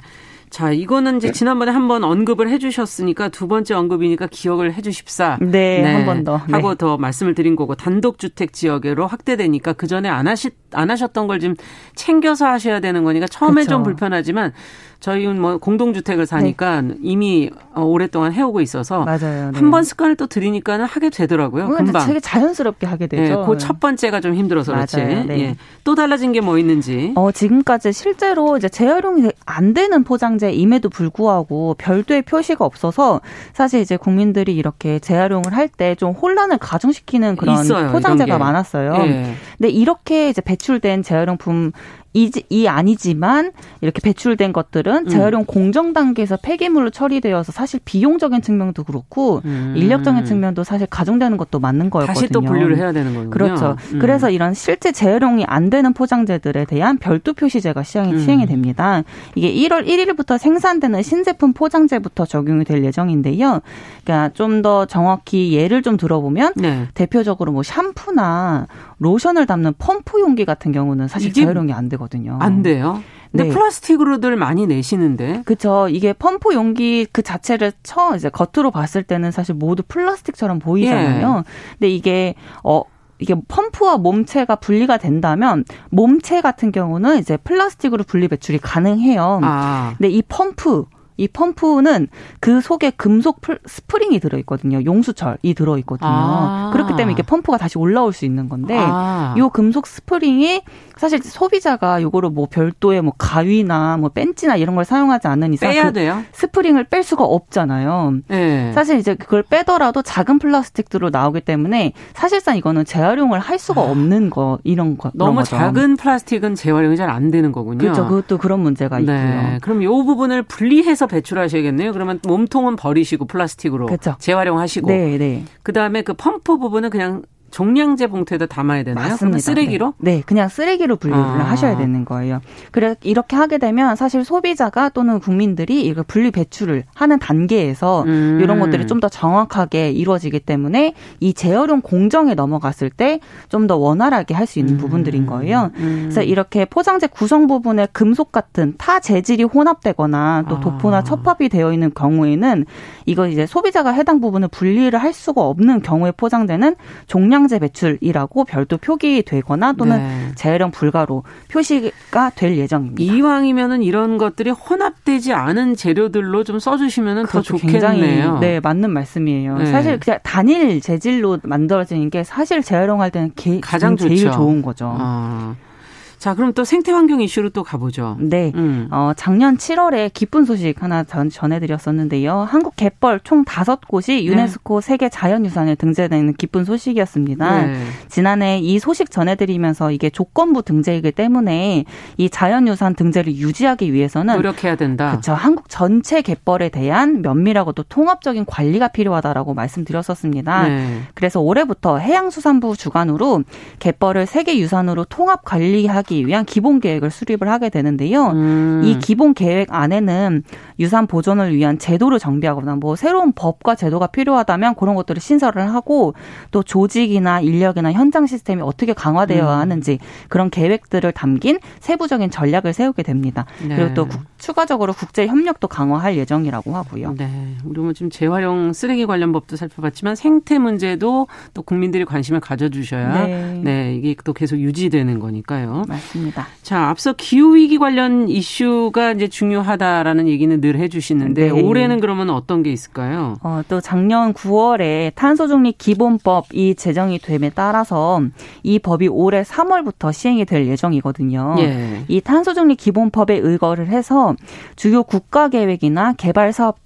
자, 이거는 이제 지난번에 한번 언급을 해주셨으니까 두 번째 언급이니까 기억을 해주십사. 네, 네. 한 번 더. 하고 네. 더 말씀을 드린 거고 단독주택 지역으로 확대되니까 그 전에 안 하시 안 하셨던 걸좀 챙겨서 하셔야 되는 거니까 처음에 그쵸. 좀 불편하지만 저희는 뭐 공동주택을 사니까 네. 이미 어, 오랫동안 해오고 있어서 맞아요. 네. 한번 습관을 또 들이니까는 하게 되더라고요. 금방. 되게 자연스럽게 하게 되죠. 네, 그첫 번째가 좀 힘들어서 그렇지. 네. 예. 또 달라진 게 뭐 있는지. 어, 지금까지 실제로 이제 재활용이 안 되는 포장재임에도 불구하고 별도의 표시가 없어서 사실 이제 국민들이 이렇게 재활용을 할 때 좀 혼란을 가중시키는 그런 있어요, 포장재가 많았어요. 예. 근데 이렇게 이제 배출된 재활용품 이, 이 아니지만 이렇게 배출된 것들은 음. 재활용 공정 단계에서 폐기물로 처리되어서 사실 비용적인 측면도 그렇고 음. 인력적인 측면도 사실 가중되는 것도 맞는 거였거든요. 다시 또 분류를 해야 되는 거군요. 그렇죠. 음. 그래서 이런 실제 재활용이 안 되는 포장재들에 대한 별도 표시제가 시행이, 음. 시행이 됩니다. 이게 1월 1일부터 생산되는 신제품 포장재부터 적용이 될 예정인데요. 그러니까 좀 더 정확히 예를 좀 들어보면 네. 대표적으로 뭐 샴푸나 로션을 담는 펌프 용기 같은 경우는 사실 재활용이 안 되 거든요. 안 돼요? 근데 네. 플라스틱으로들 많이 내시는데. 그렇죠. 이게 펌프 용기 그 자체를 처음 이제 겉으로 봤을 때는 사실 모두 플라스틱처럼 보이잖아요. 예. 근데 이게 어 이게 펌프와 몸체가 분리가 된다면 몸체 같은 경우는 이제 플라스틱으로 분리 배출이 가능해요. 아. 근데 이 펌프 이 펌프는 그 속에 금속 스프링이 들어있거든요. 용수철이 들어있거든요. 아. 그렇기 때문에 이게 펌프가 다시 올라올 수 있는 건데, 아. 이 금속 스프링이 사실 소비자가 요거를 뭐 별도의 뭐 가위나 뭐 펜치나 이런 걸 사용하지 않는 이상 빼야 그 돼요? 스프링을 뺄 수가 없잖아요. 네. 사실 이제 그걸 빼더라도 작은 플라스틱들로 나오기 때문에 사실상 이거는 재활용을 할 수가 아. 없는 거 이런 거 너무. 작은 플라스틱은 재활용이 잘 안 되는 거군요. 그렇죠. 그것도 그런 문제가 네. 있고요. 그럼 요 부분을 분리해서 배출하셔야겠네요. 그러면 몸통은 버리시고 플라스틱으로 그렇죠. 재활용하시고 네, 네. 그다음에 그 펌프 부분은 그냥 종량제 봉투에다 담아야 되나요? 맞습니다. 쓰레기로? 네. 네. 그냥 쓰레기로 분류를 아. 하셔야 되는 거예요. 그래 이렇게 하게 되면 사실 소비자가 또는 국민들이 이걸 분리 배출을 하는 단계에서 음. 이런 것들이 좀 더 정확하게 이루어지기 때문에 이 재활용 공정에 넘어갔을 때 좀 더 원활하게 할 수 있는 음. 부분들인 거예요. 음. 그래서 이렇게 포장재 구성 부분에 금속 같은 타 재질이 혼합되거나 또 도포나 아. 첩합이 되어 있는 경우에는 이거 이제 소비자가 해당 부분을 분리를 할 수가 없는 경우에 포장재는 종량 영양제 배출이라고 별도 표기되거나 또는 네. 재활용 불가로 표시가 될 예정입니다. 이왕이면은 이런 것들이 혼합되지 않은 재료들로 좀 써주시면은 더 좋겠네요. 네, 맞는 말씀이에요. 네. 사실 그냥 단일 재질로 만들어지는 게 사실 재활용할 때는 게, 가장 제일 좋죠. 좋은 거죠. 아. 자, 그럼 또 생태 환경 이슈로 또 가보죠. 네. 음. 어, 작년 7월에 기쁜 소식 하나 전, 전해드렸었는데요. 한국 갯벌 총 다섯 곳이 유네스코 네. 세계 자연유산에 등재되는 기쁜 소식이었습니다. 네. 지난해 이 소식 전해드리면서 이게 조건부 등재이기 때문에 이 자연유산 등재를 유지하기 위해서는 노력해야 된다. 그렇죠. 한국 전체 갯벌에 대한 면밀하고 또 통합적인 관리가 필요하다라고 말씀드렸었습니다. 네. 그래서 올해부터 해양수산부 주관으로 갯벌을 세계 유산으로 통합 관리하기 하기 위한 기본 계획을 수립을 하게 되는데요. 음. 이 기본 계획 안에는 유산 보존을 위한 제도를 정비하거나 뭐 새로운 법과 제도가 필요하다면 그런 것들을 신설을 하고 또 조직이나 인력이나 현장 시스템이 어떻게 강화되어야 음. 하는지 그런 계획들을 담긴 세부적인 전략을 세우게 됩니다. 네. 그리고 또 추가적으로 국제 협력도 강화할 예정이라고 하고요. 네. 우리 뭐 지금 재활용 쓰레기 관련 법도 살펴봤지만 생태 문제도 또 국민들이 관심을 가져주셔야 네. 네 이게 또 계속 유지되는 거니까요. 맞습니다. 자, 앞서 기후 위기 관련 이슈가 이제 중요하다라는 얘기는 늘 해주시는데 네. 올해는 그러면 어떤 게 있을까요? 어, 또 작년 9월에 탄소중립 기본법이 제정이 됨에 따라서 이 법이 올해 3월부터 시행이 될 예정이거든요. 예. 이 탄소중립 기본법에 의거를 해서 주요 국가 계획이나 개발 사업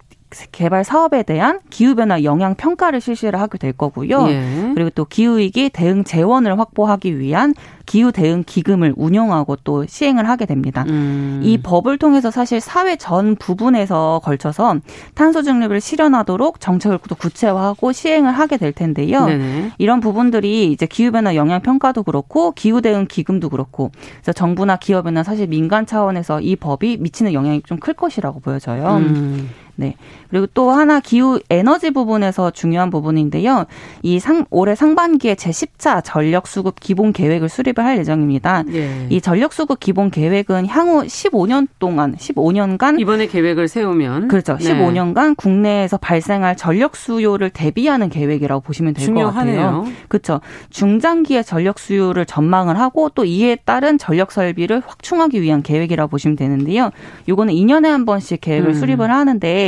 개발 사업에 대한 기후변화 영향 평가를 실시를 하게 될 거고요. 예. 그리고 또 기후위기 대응 재원을 확보하기 위한 기후 대응 기금을 운영하고 또 시행을 하게 됩니다. 음. 이 법을 통해서 사실 사회 전 부분에서 걸쳐서 탄소 중립을 실현하도록 정책을 또 구체화하고 시행을 하게 될 텐데요. 네네. 이런 부분들이 이제 기후 변화 영향 평가도 그렇고 기후 대응 기금도 그렇고 그래서 정부나 기업이나 사실 민간 차원에서 이 법이 미치는 영향이 좀 클 것이라고 보여져요. 음. 네. 그리고 또 하나 기후 에너지 부분에서 중요한 부분인데요. 이 상, 올해 상반기에 제10차 전력 수급 기본 계획을 수립을 할 예정입니다. 예. 이 전력 수급 기본 계획은 향후 15년 동안 15년간 이번에 계획을 세우면 그렇죠. 네. 15년간 국내에서 발생할 전력 수요를 대비하는 계획이라고 보시면 될 것 같아요. 그렇죠. 중장기의 전력 수요를 전망을 하고 또 이에 따른 전력 설비를 확충하기 위한 계획이라고 보시면 되는데요. 요거는 2년에 한 번씩 계획을 음. 수립을 하는데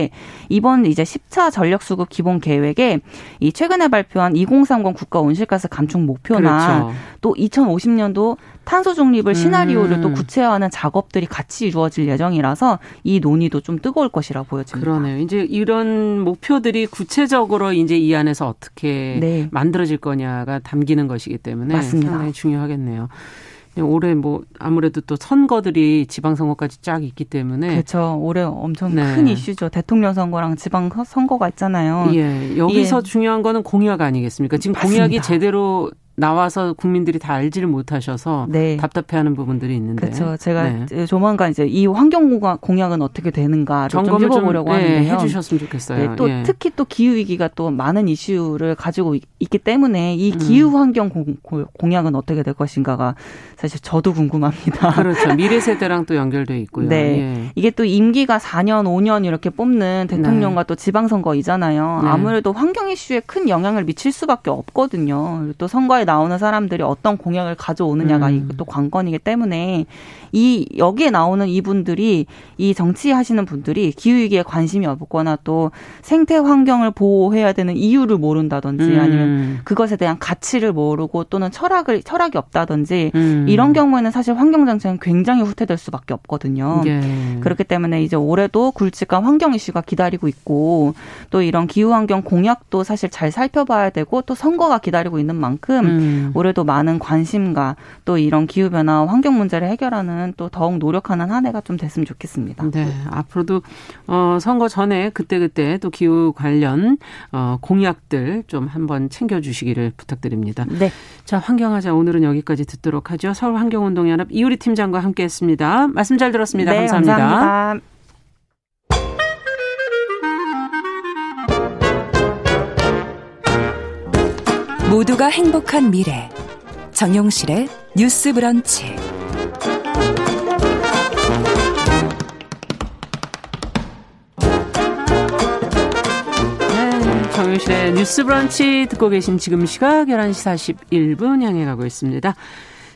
이번 이제 10차 전력 수급 기본 계획에 이 최근에 발표한 2030 국가 온실가스 감축 목표나 그렇죠. 또 2050년도 탄소 중립을 시나리오를 음. 또 구체화하는 작업들이 같이 이루어질 예정이라서 이 논의도 좀 뜨거울 것이라 보여집니다. 그러네요. 이제 이런 목표들이 구체적으로 이제 이 안에서 어떻게 네. 만들어질 거냐가 담기는 것이기 때문에 맞습니다. 상당히 중요하겠네요. 올해 뭐 아무래도 또 선거들이 지방선거까지 쫙 있기 때문에 그렇죠. 올해 엄청 네. 큰 이슈죠. 대통령 선거랑 지방 선거가 있잖아요. 예. 여기서 예. 중요한 거는 공약 아니겠습니까? 지금 맞습니다. 공약이 제대로 나와서 국민들이 다 알지를 못하셔서 네. 답답해하는 부분들이 있는데. 그렇죠. 제가 네. 조만간 이제 이 환경 공약은 어떻게 되는가를 좀 해보려고 좀, 네, 하는데요. 해주셨으면 좋겠어요. 네, 또 예. 특히 또 기후 위기가 또 많은 이슈를 가지고 있기 때문에 이 음. 기후 환경 공, 공약은 어떻게 될 것인가가 사실 저도 궁금합니다. 그렇죠. 미래 세대랑 또 연결돼 있고요. 네. 예. 이게 또 임기가 4년, 5년 이렇게 뽑는 대통령과 네. 또 지방선거이잖아요. 네. 아무래도 환경 이슈에 큰 영향을 미칠 수밖에 없거든요. 또 선거에 나오는 사람들이 어떤 공약을 가져오느냐가 음. 이것도 관건이기 때문에 이 여기에 나오는 이분들이 이 정치하시는 분들이 기후 위기에 관심이 없거나 또 생태 환경을 보호해야 되는 이유를 모른다든지 음. 아니면 그것에 대한 가치를 모르고 또는 철학을 철학이 없다든지 음. 이런 경우에는 사실 환경 정책은 굉장히 후퇴될 수밖에 없거든요. 예. 그렇기 때문에 이제 올해도 굵직한 환경 이슈가 기다리고 있고 또 이런 기후 환경 공약도 사실 잘 살펴봐야 되고 또 선거가 기다리고 있는 만큼 음. 올해도 많은 관심과 또 이런 기후 변화 환경 문제를 해결하는 또 더욱 노력하는 한 해가 좀 됐으면 좋겠습니다. 네, 앞으로도 어 선거 전에 그때 그때 또 기후 관련 어 공약들 좀 한번 챙겨 주시기를 부탁드립니다. 네. 자, 환경하자 오늘은 여기까지 듣도록 하죠. 서울 환경운동연합 이효리 팀장과 함께했습니다. 말씀 잘 들었습니다. 네, 감사합니다. 감사합니다. 모두가 행복한 미래 정용실의 뉴스 브런치 네, 정용실의 뉴스 브런치 듣고 계신 지금 시각 11시 41분 향해 가고 있습니다.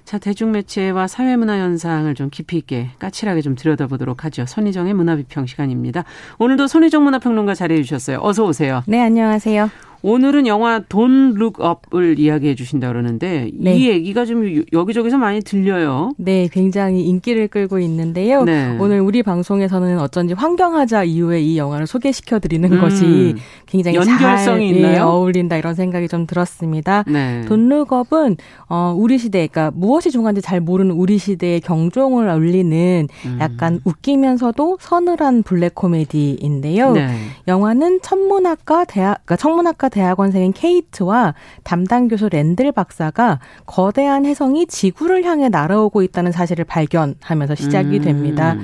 자, 대중매체와 사회문화 현상을 좀 깊이 있게 까칠하게 좀 들여다보도록 하죠. 손희정의 문화비평 시간입니다. 오늘도 손희정 문화평론가 자리해 주셨어요. 어서 오세요. 네, 안녕하세요. 오늘은 영화 돈 룩업을 이야기해 주신다 그러는데 네. 이 얘기가 좀 여기저기서 많이 들려요. 네, 굉장히 인기를 끌고 있는데요. 네. 오늘 우리 방송에서는 어쩐지 환경하자 이후에 이 영화를 소개시켜 드리는 음. 것이 굉장히 연결성이 잘 예, 있나요? 어울린다 이런 생각이 좀 들었습니다. 네. 돈 룩업은 어 우리 시대 그러니까 무엇이 중요한지 잘 모르는 우리 시대의 경종을 울리는 음. 약간 웃기면서도 서늘한 블랙 코미디인데요. 네. 영화는 천문학과 대학 그러니까 천문학과 대학원생인 케이트와 담당 교수 랜들 박사가 거대한 혜성이 지구를 향해 날아오고 있다는 사실을 발견하면서 시작이 음. 됩니다.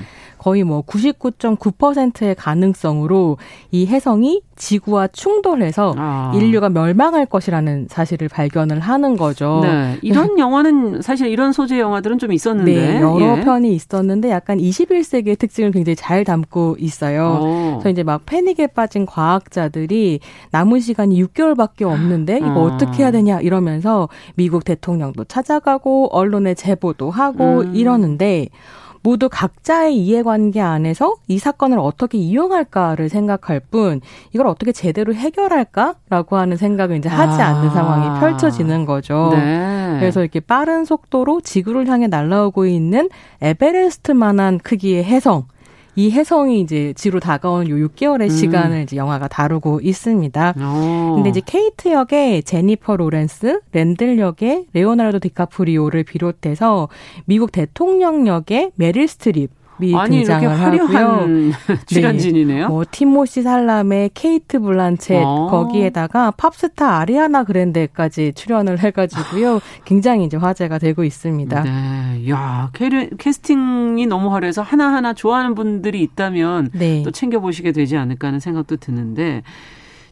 거의 뭐 99.9%의 가능성으로 이 해성이 지구와 충돌해서 아. 인류가 멸망할 것이라는 사실을 발견을 하는 거죠. 네. 이런 네. 영화는 사실 이런 소재 영화들은 좀 있었는데 네, 여러 예. 편이 있었는데 약간 21세기의 특징을 굉장히 잘 담고 있어요. 오. 그래서 이제 막 패닉에 빠진 과학자들이 남은 시간이 6개월밖에 없는데 이거 어. 어떻게 해야 되냐 이러면서 미국 대통령도 찾아가고 언론에 제보도 하고 음. 이러는데 모두 각자의 이해관계 안에서 이 사건을 어떻게 이용할까를 생각할 뿐 이걸 어떻게 제대로 해결할까라고 하는 생각을 이제 하지 아. 않는 상황이 펼쳐지는 거죠. 네. 그래서 이렇게 빠른 속도로 지구를 향해 날아오고 있는 에베레스트만한 크기의 해성 이 혜성이 이제 지구로 다가오는 요 6개월의 음. 시간을 이제 영화가 다루고 있습니다. 오. 근데 이제 케이트 역의 제니퍼 로렌스, 랜들 역의 레오나르도 디카프리오를 비롯해서 미국 대통령 역의 메릴 스트립 미 아니, 등장을 하고요. 출연진이네요. 네. 뭐 티모시 샬라메 케이트 블란쳇 어. 거기에다가 팝스타 아리아나 그랜데까지 출연을 해가지고요. 굉장히 이제 화제가 되고 있습니다. 네, 야 캐스팅이 너무 화려해서 하나 하나 좋아하는 분들이 있다면 네. 또 챙겨 보시게 되지 않을까 하는 생각도 드는데.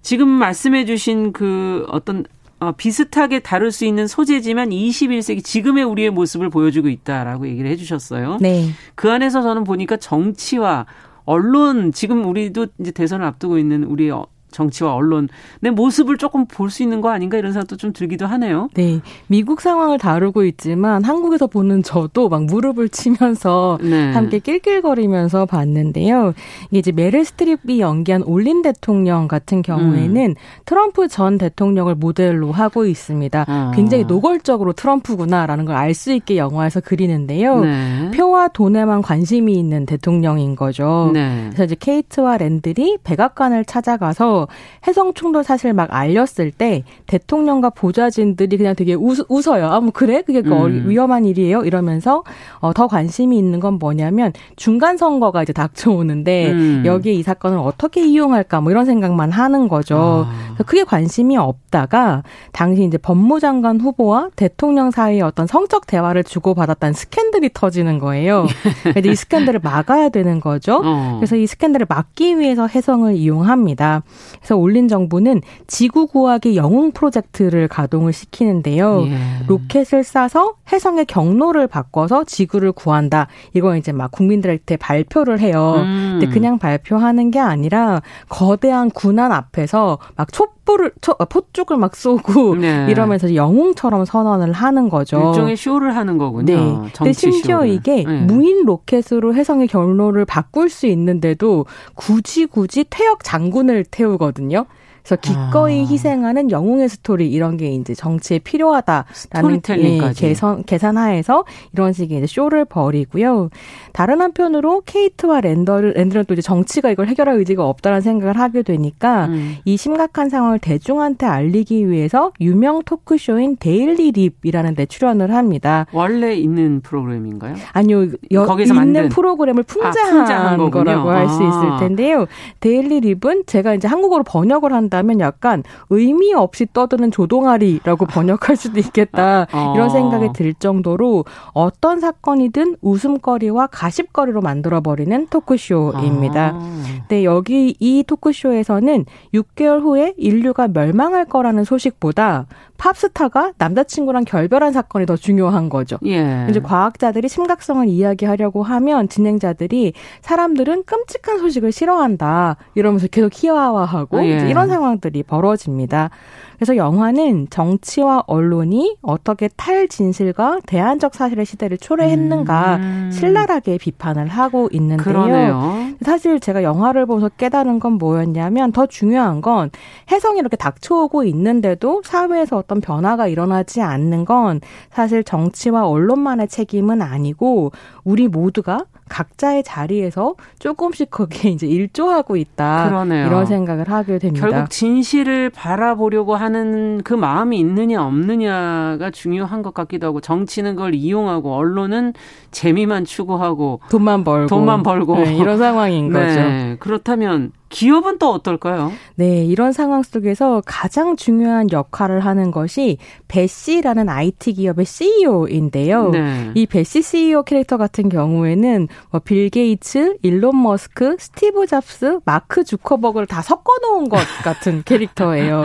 지금 말씀해주신 그 어떤 어, 비슷하게 다룰 수 있는 소재지만 21세기 지금의 우리의 모습을 보여주고 있다라고 얘기를 해주셨어요. 네. 그 안에서 저는 보니까 정치와 언론 지금 우리도 이제 대선을 앞두고 있는 우리 정치와 언론 내 모습을 조금 볼 수 있는 거 아닌가 이런 생각도 좀 들기도 하네요. 네. 미국 상황을 다루고 있지만 한국에서 보는 저도 막 무릎을 치면서 네. 함께 낄낄거리면서 봤는데요. 이게 이제 메릴 스트립이 연기한 올린 대통령 같은 경우에는 음. 트럼프 전 대통령을 모델로 하고 있습니다. 어. 굉장히 노골적으로 트럼프구나라는 걸 알 수 있게 영화에서 그리는데요. 네. 표와 돈에만 관심이 있는 대통령인 거죠. 네. 그래서 이제 케이트와 랜들이 백악관을 찾아가서 해성 충돌 사실 막 알렸을 때 대통령과 보좌진들이 그냥 되게 웃, 웃어요. 아, 뭐 그래? 그게 그 음. 위험한 일이에요? 이러면서 어, 더 관심이 있는 건 뭐냐면 중간 선거가 이제 닥쳐오는데 음. 여기에 이 사건을 어떻게 이용할까 뭐 이런 생각만 하는 거죠. 아. 크게 관심이 없다가 당시 이제 법무장관 후보와 대통령 사이에 어떤 성적 대화를 주고받았다는 스캔들이 터지는 거예요. 근데 이 스캔들을 막아야 되는 거죠. 어. 그래서 이 스캔들을 막기 위해서 해성을 이용합니다. 그래서 올린 정부는 지구 구하기 영웅 프로젝트를 가동을 시키는데요. 예. 로켓을 쏴서 해성의 경로를 바꿔서 지구를 구한다. 이거 이제 막 국민들한테 발표를 해요. 음. 근데 그냥 발표하는 게 아니라 거대한 군안 앞에서 막 촛 불을 초, 어, 포쪽을 막 쏘고 네. 이러면서 영웅처럼 선언을 하는 거죠. 일종의 쇼를 하는 거군요. 네. 근데 심지어 쇼를. 이게 네. 무인 로켓으로 해성의 경로를 바꿀 수 있는데도 굳이 굳이 퇴역 장군을 태우거든요. 그래서 기꺼이 아. 희생하는 영웅의 스토리 이런 게 이제 정치에 필요하다라는 예, 계산 계산하에서 이런 식의 이제 쇼를 벌이고요. 다른 한편으로 케이트와 랜들은 랜들은 또 이제 정치가 이걸 해결할 의지가 없다는 생각을 하게 되니까 음. 이 심각한 상황을 대중한테 알리기 위해서 유명 토크쇼인 데일리 립이라는 데 출연을 합니다. 원래 있는 프로그램인가요? 아니요. 여, 거기서 있는 만든. 프로그램을 풍자한, 아, 풍자한 거라고 할수 아. 있을 텐데요. 데일리 립은 제가 이제 한국어로 번역을 한다 한다면 약간 의미 없이 떠드는 조동아리라고 번역할 수도 있겠다 어. 이런 생각이 들 정도로 어떤 사건이든 웃음거리와 가십거리로 만들어버리는 토크쇼입니다. 아. 네, 여기 이 토크쇼에서는 6개월 후에 인류가 멸망할 거라는 소식보다 팝스타가 남자친구랑 결별한 사건이 더 중요한 거죠. 예. 이제 과학자들이 심각성을 이야기하려고 하면 진행자들이 사람들은 끔찍한 소식을 싫어한다 이러면서 계속 희화화하고 예. 이런 상황 들이 벌어집니다. 그래서 영화는 정치와 언론이 어떻게 탈진실과 대안적 사실의 시대를 초래했는가 음. 신랄하게 비판을 하고 있는데요. 그러네요. 사실 제가 영화를 보면서 깨달은 건 뭐였냐면 더 중요한 건 해성이 이렇게 닥쳐오고 있는데도 사회에서 어떤 변화가 일어나지 않는 건 사실 정치와 언론만의 책임은 아니고 우리 모두가 각자의 자리에서 조금씩 거기에 이제 일조하고 있다. 그러네요. 이런 생각을 하게 됩니다. 결국 진실을 바라보려고 하는 그 마음이 있느냐 없느냐가 중요한 것 같기도 하고 정치는 그걸 이용하고 언론은 재미만 추구하고 돈만 벌고 돈만 벌고 네, 이런 상황인 네. 거죠. 그렇다면 기업은 또 어떨까요? 네, 이런 상황 속에서 가장 중요한 역할을 하는 것이 베시라는 IT 기업의 CEO인데요. 네. 이 베시 CEO 캐릭터 같은 경우에는 뭐 빌 게이츠, 일론 머스크, 스티브 잡스, 마크 주커버그를 다 섞어 놓은 것 같은 캐릭터예요.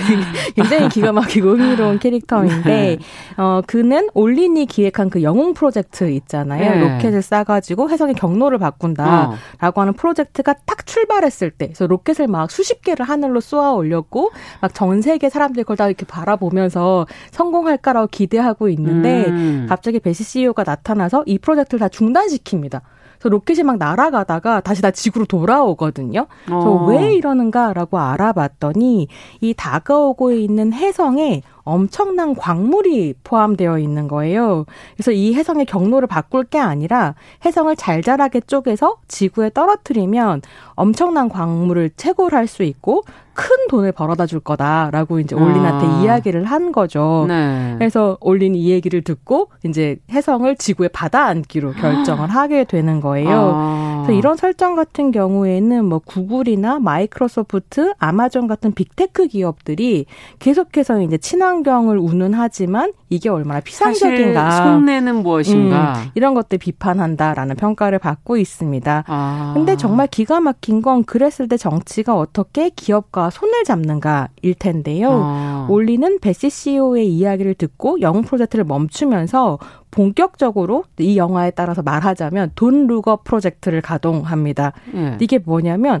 굉장히 기가 막히고 흥미로운 캐릭터인데 네. 어 그는 올린이 기획한 그 영웅 프로젝트 있잖아요. 네. 로켓을 쏴가지고 혜성의 경로를 바꾼다라고 어. 하는 프로젝트가 딱 출발했을 때, 그래서 로켓을 막 수십 개를 하늘로 쏘아 올렸고 막 전 세계 사람들이 그걸 다 이렇게 바라보면서 성공할까라고 기대하고 있는데 음. 갑자기 베시 CEO가 나타나서 이 프로젝트를 다 중단시킵니다. 그래서 로켓이 막 날아가다가 다시 다 지구로 돌아오거든요. 그래서 어. 왜 이러는가라고 알아봤더니 이 다가오고 있는 해성에 엄청난 광물이 포함되어 있는 거예요. 그래서 이 해성의 경로를 바꿀 게 아니라 해성을 잘잘하게 쪼개서 지구에 떨어뜨리면 엄청난 광물을 채굴할 수 있고 큰 돈을 벌어다 줄 거다라고 이제 올린한테 아. 이야기를 한 거죠. 네. 그래서 올린이 이 얘기를 듣고 이제 혜성을 지구에 받아안기로 결정을 하게 되는 거예요. 아. 그래서 이런 설정 같은 경우에는 뭐 구글이나 마이크로소프트, 아마존 같은 빅테크 기업들이 계속해서 이제 친환경을 운운하지만 이게 얼마나 피상적인가. 속내는 무엇인가. 음, 이런 것들 비판한다라는 평가를 받고 있습니다. 아. 근데 정말 기가 막힌 건 그랬을 때 정치가 어떻게 기업과 손을 잡는가일 텐데요. 아. 올린은 베시 CEO의 이야기를 듣고 영웅 프로젝트를 멈추면서 본격적으로 이 영화에 따라서 말하자면 돈 룩업 프로젝트를 가동합니다. 예. 이게 뭐냐면?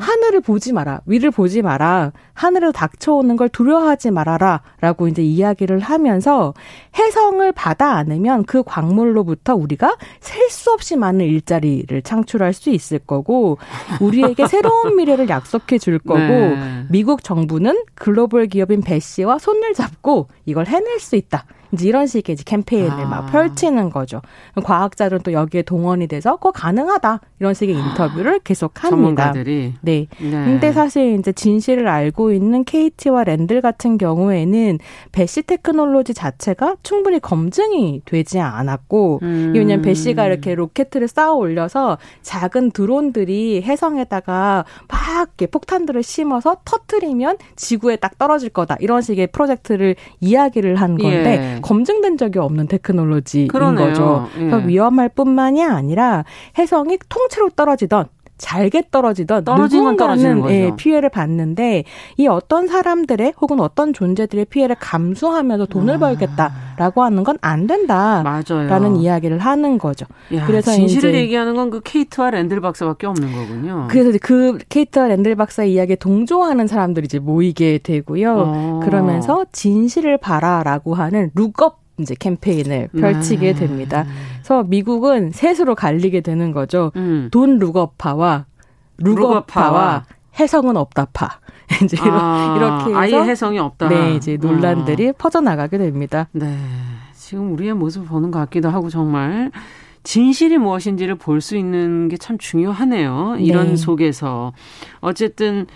하늘을 보지 마라, 위를 보지 마라, 하늘에 닥쳐오는 걸 두려워하지 말아라라고 이제 이야기를 하면서 해성을 받아 안으면 그 광물로부터 우리가 셀 수 없이 많은 일자리를 창출할 수 있을 거고 우리에게 새로운 미래를 약속해 줄 거고 네. 미국 정부는 글로벌 기업인 배씨와 손을 잡고 이걸 해낼 수 있다. 이제 이런 식의 이제 캠페인을 아. 막 펼치는 거죠. 과학자들은 또 여기에 동원이 돼서 그거 가능하다 이런 식의 인터뷰를 계속 합니다. 전문가들이. 네. 네. 근데 사실 이제 진실을 알고 있는 케이트와 랜들 같은 경우에는 베시 테크놀로지 자체가 충분히 검증이 되지 않았고 음. 왜냐면 베시가 이렇게 로켓을 쏘아 올려서 작은 드론들이 혜성에다가 막 이렇게 폭탄들을 심어서 터트리면 지구에 딱 떨어질 거다 이런 식의 프로젝트를 이야기를 한 건데 예. 검증된 적이 없는 테크놀로지인 그러네요. 거죠. 예. 그래서 위험할 뿐만이 아니라 해성이 통째로 떨어지던 잘게 떨어지던 누군가는 예, 피해를 받는데 이 어떤 사람들의 혹은 어떤 존재들의 피해를 감수하면서 돈을 아. 벌겠다라고 하는 건 안 된다라는 이야기를 하는 거죠. 야, 그래서 진실을 얘기하는 건 그 케이트와 랜들 박사밖에 없는 거군요. 그래서 그 케이트와 랜들 박사의 이야기에 동조하는 사람들이 이제 모이게 되고요. 어. 그러면서 진실을 봐라라고 하는 룩업 이제 캠페인을 펼치게 네. 됩니다. 그래서 미국은 셋으로 갈리게 되는 거죠. 음. 돈 룩업파와 룩업파와 해성은 없다파. 이제 아, 이렇게 해서 아예 해성이 없다. 네, 이제 논란들이 어. 퍼져나가게 됩니다. 네. 지금 우리의 모습을 보는 것 같기도 하고 정말 진실이 무엇인지를 볼 수 있는 게 참 중요하네요. 이런 네. 속에서 어쨌든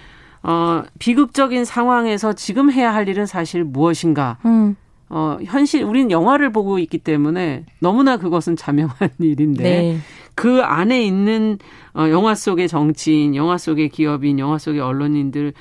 어 비극적인 상황에서 지금 해야 할 일은 사실 무엇인가? 음. 어, 현실, 우리는 영화를 보고 있기 때문에 너무나 그것은 자명한 일인데 네. 그 안에 있는 어, 영화 속의 정치인, 영화 속의 기업인, 영화 속의 언론인들,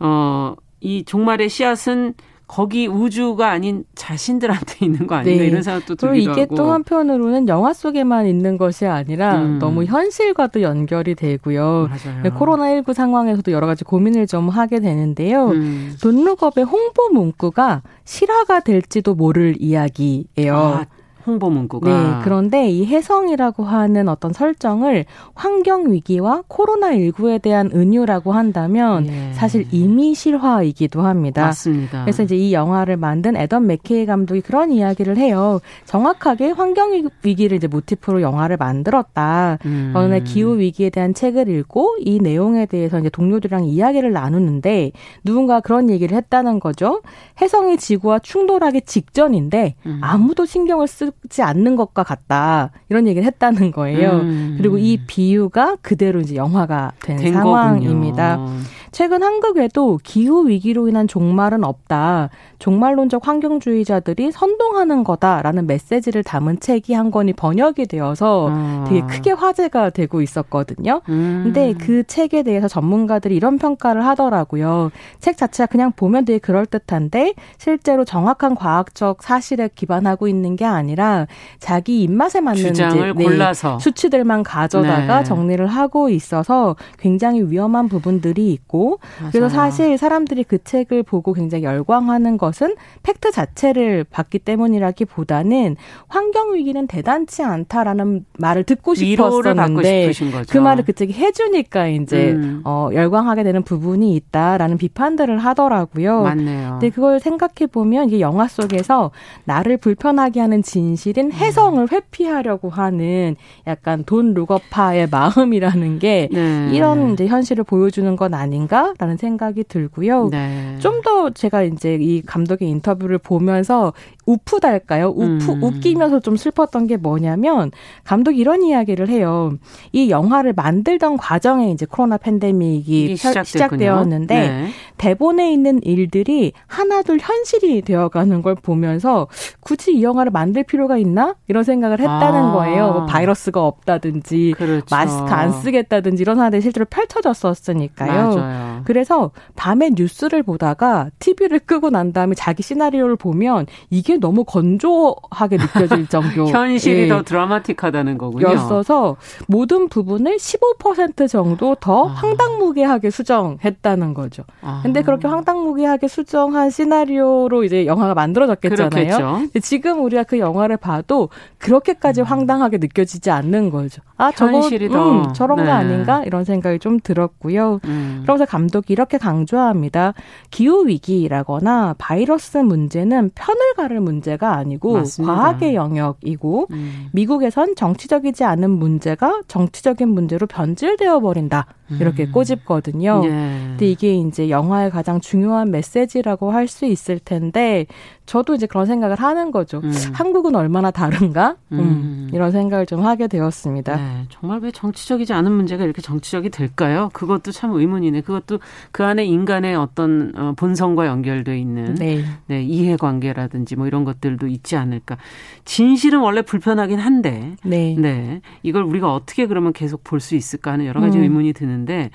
어, 이 종말의 씨앗은 거기 우주가 아닌 자신들한테 있는 거 아닌가 네. 이런 생각도 들기도 이게 하고. 또 한편으로는 영화 속에만 있는 것이 아니라 음. 너무 현실과도 연결이 되고요. 맞아요. 코로나19 상황에서도 여러 가지 고민을 좀 하게 되는데요. 음. 돈룩업의 홍보 문구가 실화가 될지도 모를 이야기예요. 아, 홍보 문구가. 네. 그런데 이 해성이라고 하는 어떤 설정을 환경 위기와 코로나 19에 대한 은유라고 한다면 예. 사실 이미 실화이기도 합니다. 맞습니다. 그래서 이제 이 영화를 만든 에던 맥케이 감독이 그런 이야기를 해요. 정확하게 환경 위기를 이제 모티프로 영화를 만들었다. 음. 어느 날 기후 위기에 대한 책을 읽고 이 내용에 대해서 이제 동료들이랑 이야기를 나누는데 누군가 그런 얘기를 했다는 거죠. 해성이 지구와 충돌하기 직전인데 음. 아무도 신경을 쓰 쓰지 않는 것과 같다. 이런 얘기를 했다는 거예요. 음. 그리고 이 비유가 그대로 이제 영화가 된, 된 상황입니다. 거군요. 최근 한국에도 기후 위기로 인한 종말은 없다. 종말론적 환경주의자들이 선동하는 거다라는 메시지를 담은 책이 한 권이 번역이 되어서 아. 되게 크게 화제가 되고 있었거든요. 음. 근데 그 책에 대해서 전문가들이 이런 평가를 하더라고요. 책 자체가 그냥 보면 되게 그럴듯한데 실제로 정확한 과학적 사실에 기반하고 있는 게 아니라 자기 입맛에 맞는 주장을 네, 골라서 수치들만 가져다가 네. 정리를 하고 있어서 굉장히 위험한 부분들이 있고 맞아요. 그래서 사실 사람들이 그 책을 보고 굉장히 열광하는 것은 팩트 자체를 봤기 때문이라기보다는 환경 위기는 대단치 않다라는 말을 듣고 싶었었는데 그 말을 그 책이 해주니까 이제 음. 어, 열광하게 되는 부분이 있다라는 비판들을 하더라고요. 맞네요. 근데 그걸 생각해 보면 이게 영화 속에서 나를 불편하게 하는 진실인 음. 해성을 회피하려고 하는 약간 돈 룩업파의 마음이라는 게 네. 이런 이제 현실을 보여주는 건 아닌가 라는 생각이 들고요. 네. 좀더 제가 이제 이 감독의 인터뷰를 보면서 우프달까요? 우프 음. 웃기면서 좀 슬펐던 게 뭐냐면 감독이 이런 이야기를 해요. 이 영화를 만들던 과정에 이제 코로나 팬데믹이 시작되었는데 네. 대본에 있는 일들이 하나둘 현실이 되어가는 걸 보면서 굳이 이 영화를 만들 필요가 있나 이런 생각을 했다는 아. 거예요. 뭐 바이러스가 없다든지 그렇죠. 마스크 안 쓰겠다든지 이런 사안들이 실제로 펼쳐졌었으니까요. 맞아요. 그래서 밤에 뉴스를 보다가 TV를 끄고 난 다음에 자기 시나리오를 보면 이게 너무 건조하게 느껴질 정도 현실이 예. 더 드라마틱하다는 거군요. 였어서 모든 부분을 15% 정도 더 아. 황당무계하게 수정했다는 거죠. 아. 근데 그렇게 황당무계하게 수정한 시나리오로 이제 영화가 만들어졌겠잖아요. 지금 우리가 그 영화를 봐도 그렇게까지 음. 황당하게 느껴지지 않는 거죠. 아, 저거 음, 저런 네. 거 아닌가 이런 생각이 좀 들었고요. 음. 그러면서 감독이 이렇게 강조합니다. 기후 위기라거나 바이러스 문제는 편을 가를 문제가 아니고 맞습니다. 과학의 영역이고 음. 미국에선 정치적이지 않은 문제가 정치적인 문제로 변질되어 버린다. 이렇게 음. 꼬집거든요. 네. 근데 이게 이제 영화의 가장 중요한 메시지라고 할 수 있을 텐데 저도 이제 그런 생각을 하는 거죠. 음. 한국은 얼마나 다른가? 음. 음. 이런 생각을 좀 하게 되었습니다. 네, 정말 왜 정치적이지 않은 문제가 이렇게 정치적이 될까요? 그것도 참 의문이네. 그것도 그 안에 인간의 어떤 어, 본성과 연결돼 있는 네. 네, 이해관계라든지 뭐 이런 것들도 있지 않을까. 진실은 원래 불편하긴 한데, 네, 네 이걸 우리가 어떻게 그러면 계속 볼 수 있을까 하는 여러 가지 음. 의문이 드는 데.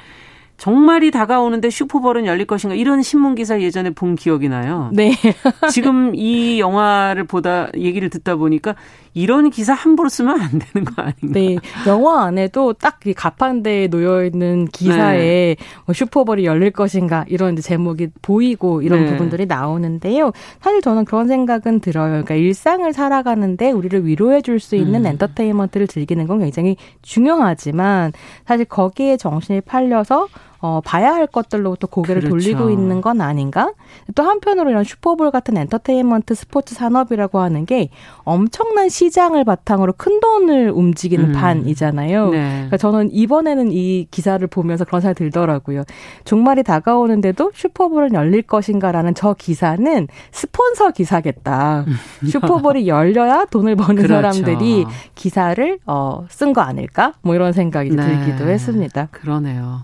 정말이 다가오는데 슈퍼볼은 열릴 것인가 이런 신문 기사 예전에 본 기억이 나요. 네. 지금 이 영화를 보다 얘기를 듣다 보니까 이런 기사 함부로 쓰면 안 되는 거 아닌가? 네. 영화 안에도 딱 이 가판대에 놓여 있는 기사에 네. 뭐 슈퍼볼이 열릴 것인가 이런 제목이 보이고 이런 네. 부분들이 나오는데요. 사실 저는 그런 생각은 들어요. 그러니까 일상을 살아가는데 우리를 위로해 줄 수 있는 음. 엔터테인먼트를 즐기는 건 굉장히 중요하지만 사실 거기에 정신이 팔려서 어, 봐야 할 것들로부터 고개를 그렇죠. 돌리고 있는 건 아닌가? 또 한편으로 이런 슈퍼볼 같은 엔터테인먼트 스포츠 산업이라고 하는 게 엄청난 시장을 바탕으로 큰 돈을 움직이는 음. 판이잖아요. 네. 그러니까 저는 이번에는 이 기사를 보면서 그런 생각이 들더라고요. 종말이 다가오는데도 슈퍼볼은 열릴 것인가라는 저 기사는 스폰서 기사겠다. 슈퍼볼이 열려야 돈을 버는 그렇죠. 사람들이 기사를 어, 쓴 거 아닐까? 뭐 이런 생각이 네. 들기도 했습니다. 그러네요.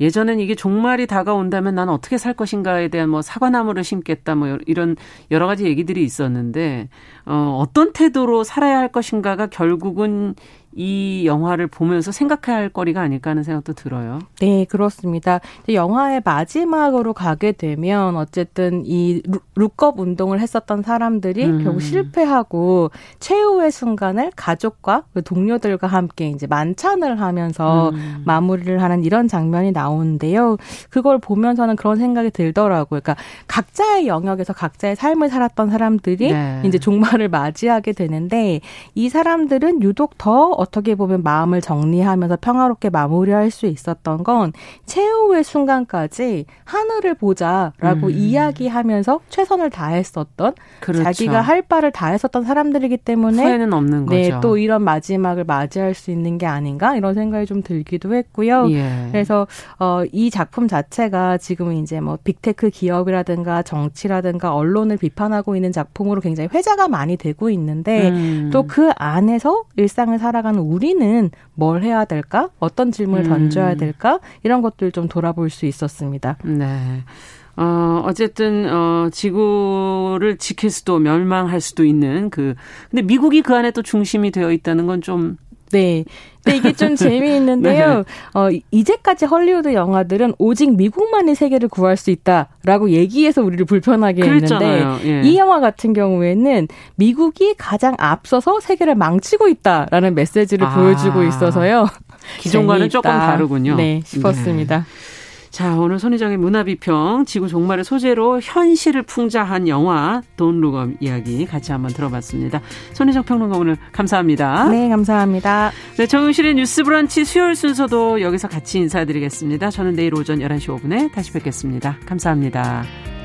예전엔 이게 종말이 다가온다면 난 어떻게 살 것인가에 대한 뭐 사과나무를 심겠다 뭐 이런 여러 가지 얘기들이 있었는데 어 어떤 태도로 살아야 할 것인가가 결국은 이 영화를 보면서 생각해야 할 거리가 아닐까 하는 생각도 들어요. 네, 그렇습니다. 영화의 마지막으로 가게 되면 어쨌든 이 룩업 운동을 했었던 사람들이 음. 결국 실패하고 최후의 순간을 가족과 그 동료들과 함께 이제 만찬을 하면서 음. 마무리를 하는 이런 장면이 나오는데요. 그걸 보면서는 그런 생각이 들더라고요. 그러니까 각자의 영역에서 각자의 삶을 살았던 사람들이 네. 이제 종말을 맞이하게 되는데 이 사람들은 유독 더 어떻게 보면 마음을 정리하면서 평화롭게 마무리할 수 있었던 건 최후의 순간까지 하늘을 보자라고 음. 이야기하면서 최선을 다했었던 그렇죠. 자기가 할 바를 다했었던 사람들이기 때문에 후회는 없는 네, 거죠. 또 이런 마지막을 맞이할 수 있는 게 아닌가 이런 생각이 좀 들기도 했고요. 예. 그래서 어, 이 작품 자체가 지금 이제 뭐 빅테크 기업이라든가 정치라든가 언론을 비판하고 있는 작품으로 굉장히 회자가 많이 되고 있는데 음. 또그 안에서 일상을 살아가 살아가는 우리는 뭘 해야 될까? 어떤 질문을 음. 던져야 될까? 이런 것들 좀 돌아볼 수 있었습니다. 네. 어, 어쨌든, 어, 지구를 지킬 수도 멸망할 수도 있는 그, 근데 미국이 그 안에 또 중심이 되어 있다는 건 좀. 네. 근데 이게 좀 재미있는데요. 네. 어, 이제까지 헐리우드 영화들은 오직 미국만이 세계를 구할 수 있다라고 얘기해서 우리를 불편하게 그랬잖아요. 했는데 예. 이 영화 같은 경우에는 미국이 가장 앞서서 세계를 망치고 있다라는 메시지를 아, 보여주고 있어서요. 기존과는 조금 다르군요. 네, 싶었습니다. 네. 자, 오늘 손희정의 문화비평, 지구 종말을 소재로 현실을 풍자한 영화, 돈 룩업 이야기 같이 한번 들어봤습니다. 손희정 평론가 오늘 감사합니다. 네, 감사합니다. 네, 정용실의 뉴스 브런치 수요일 순서도 여기서 같이 인사드리겠습니다. 저는 내일 오전 11시 5분에 다시 뵙겠습니다. 감사합니다.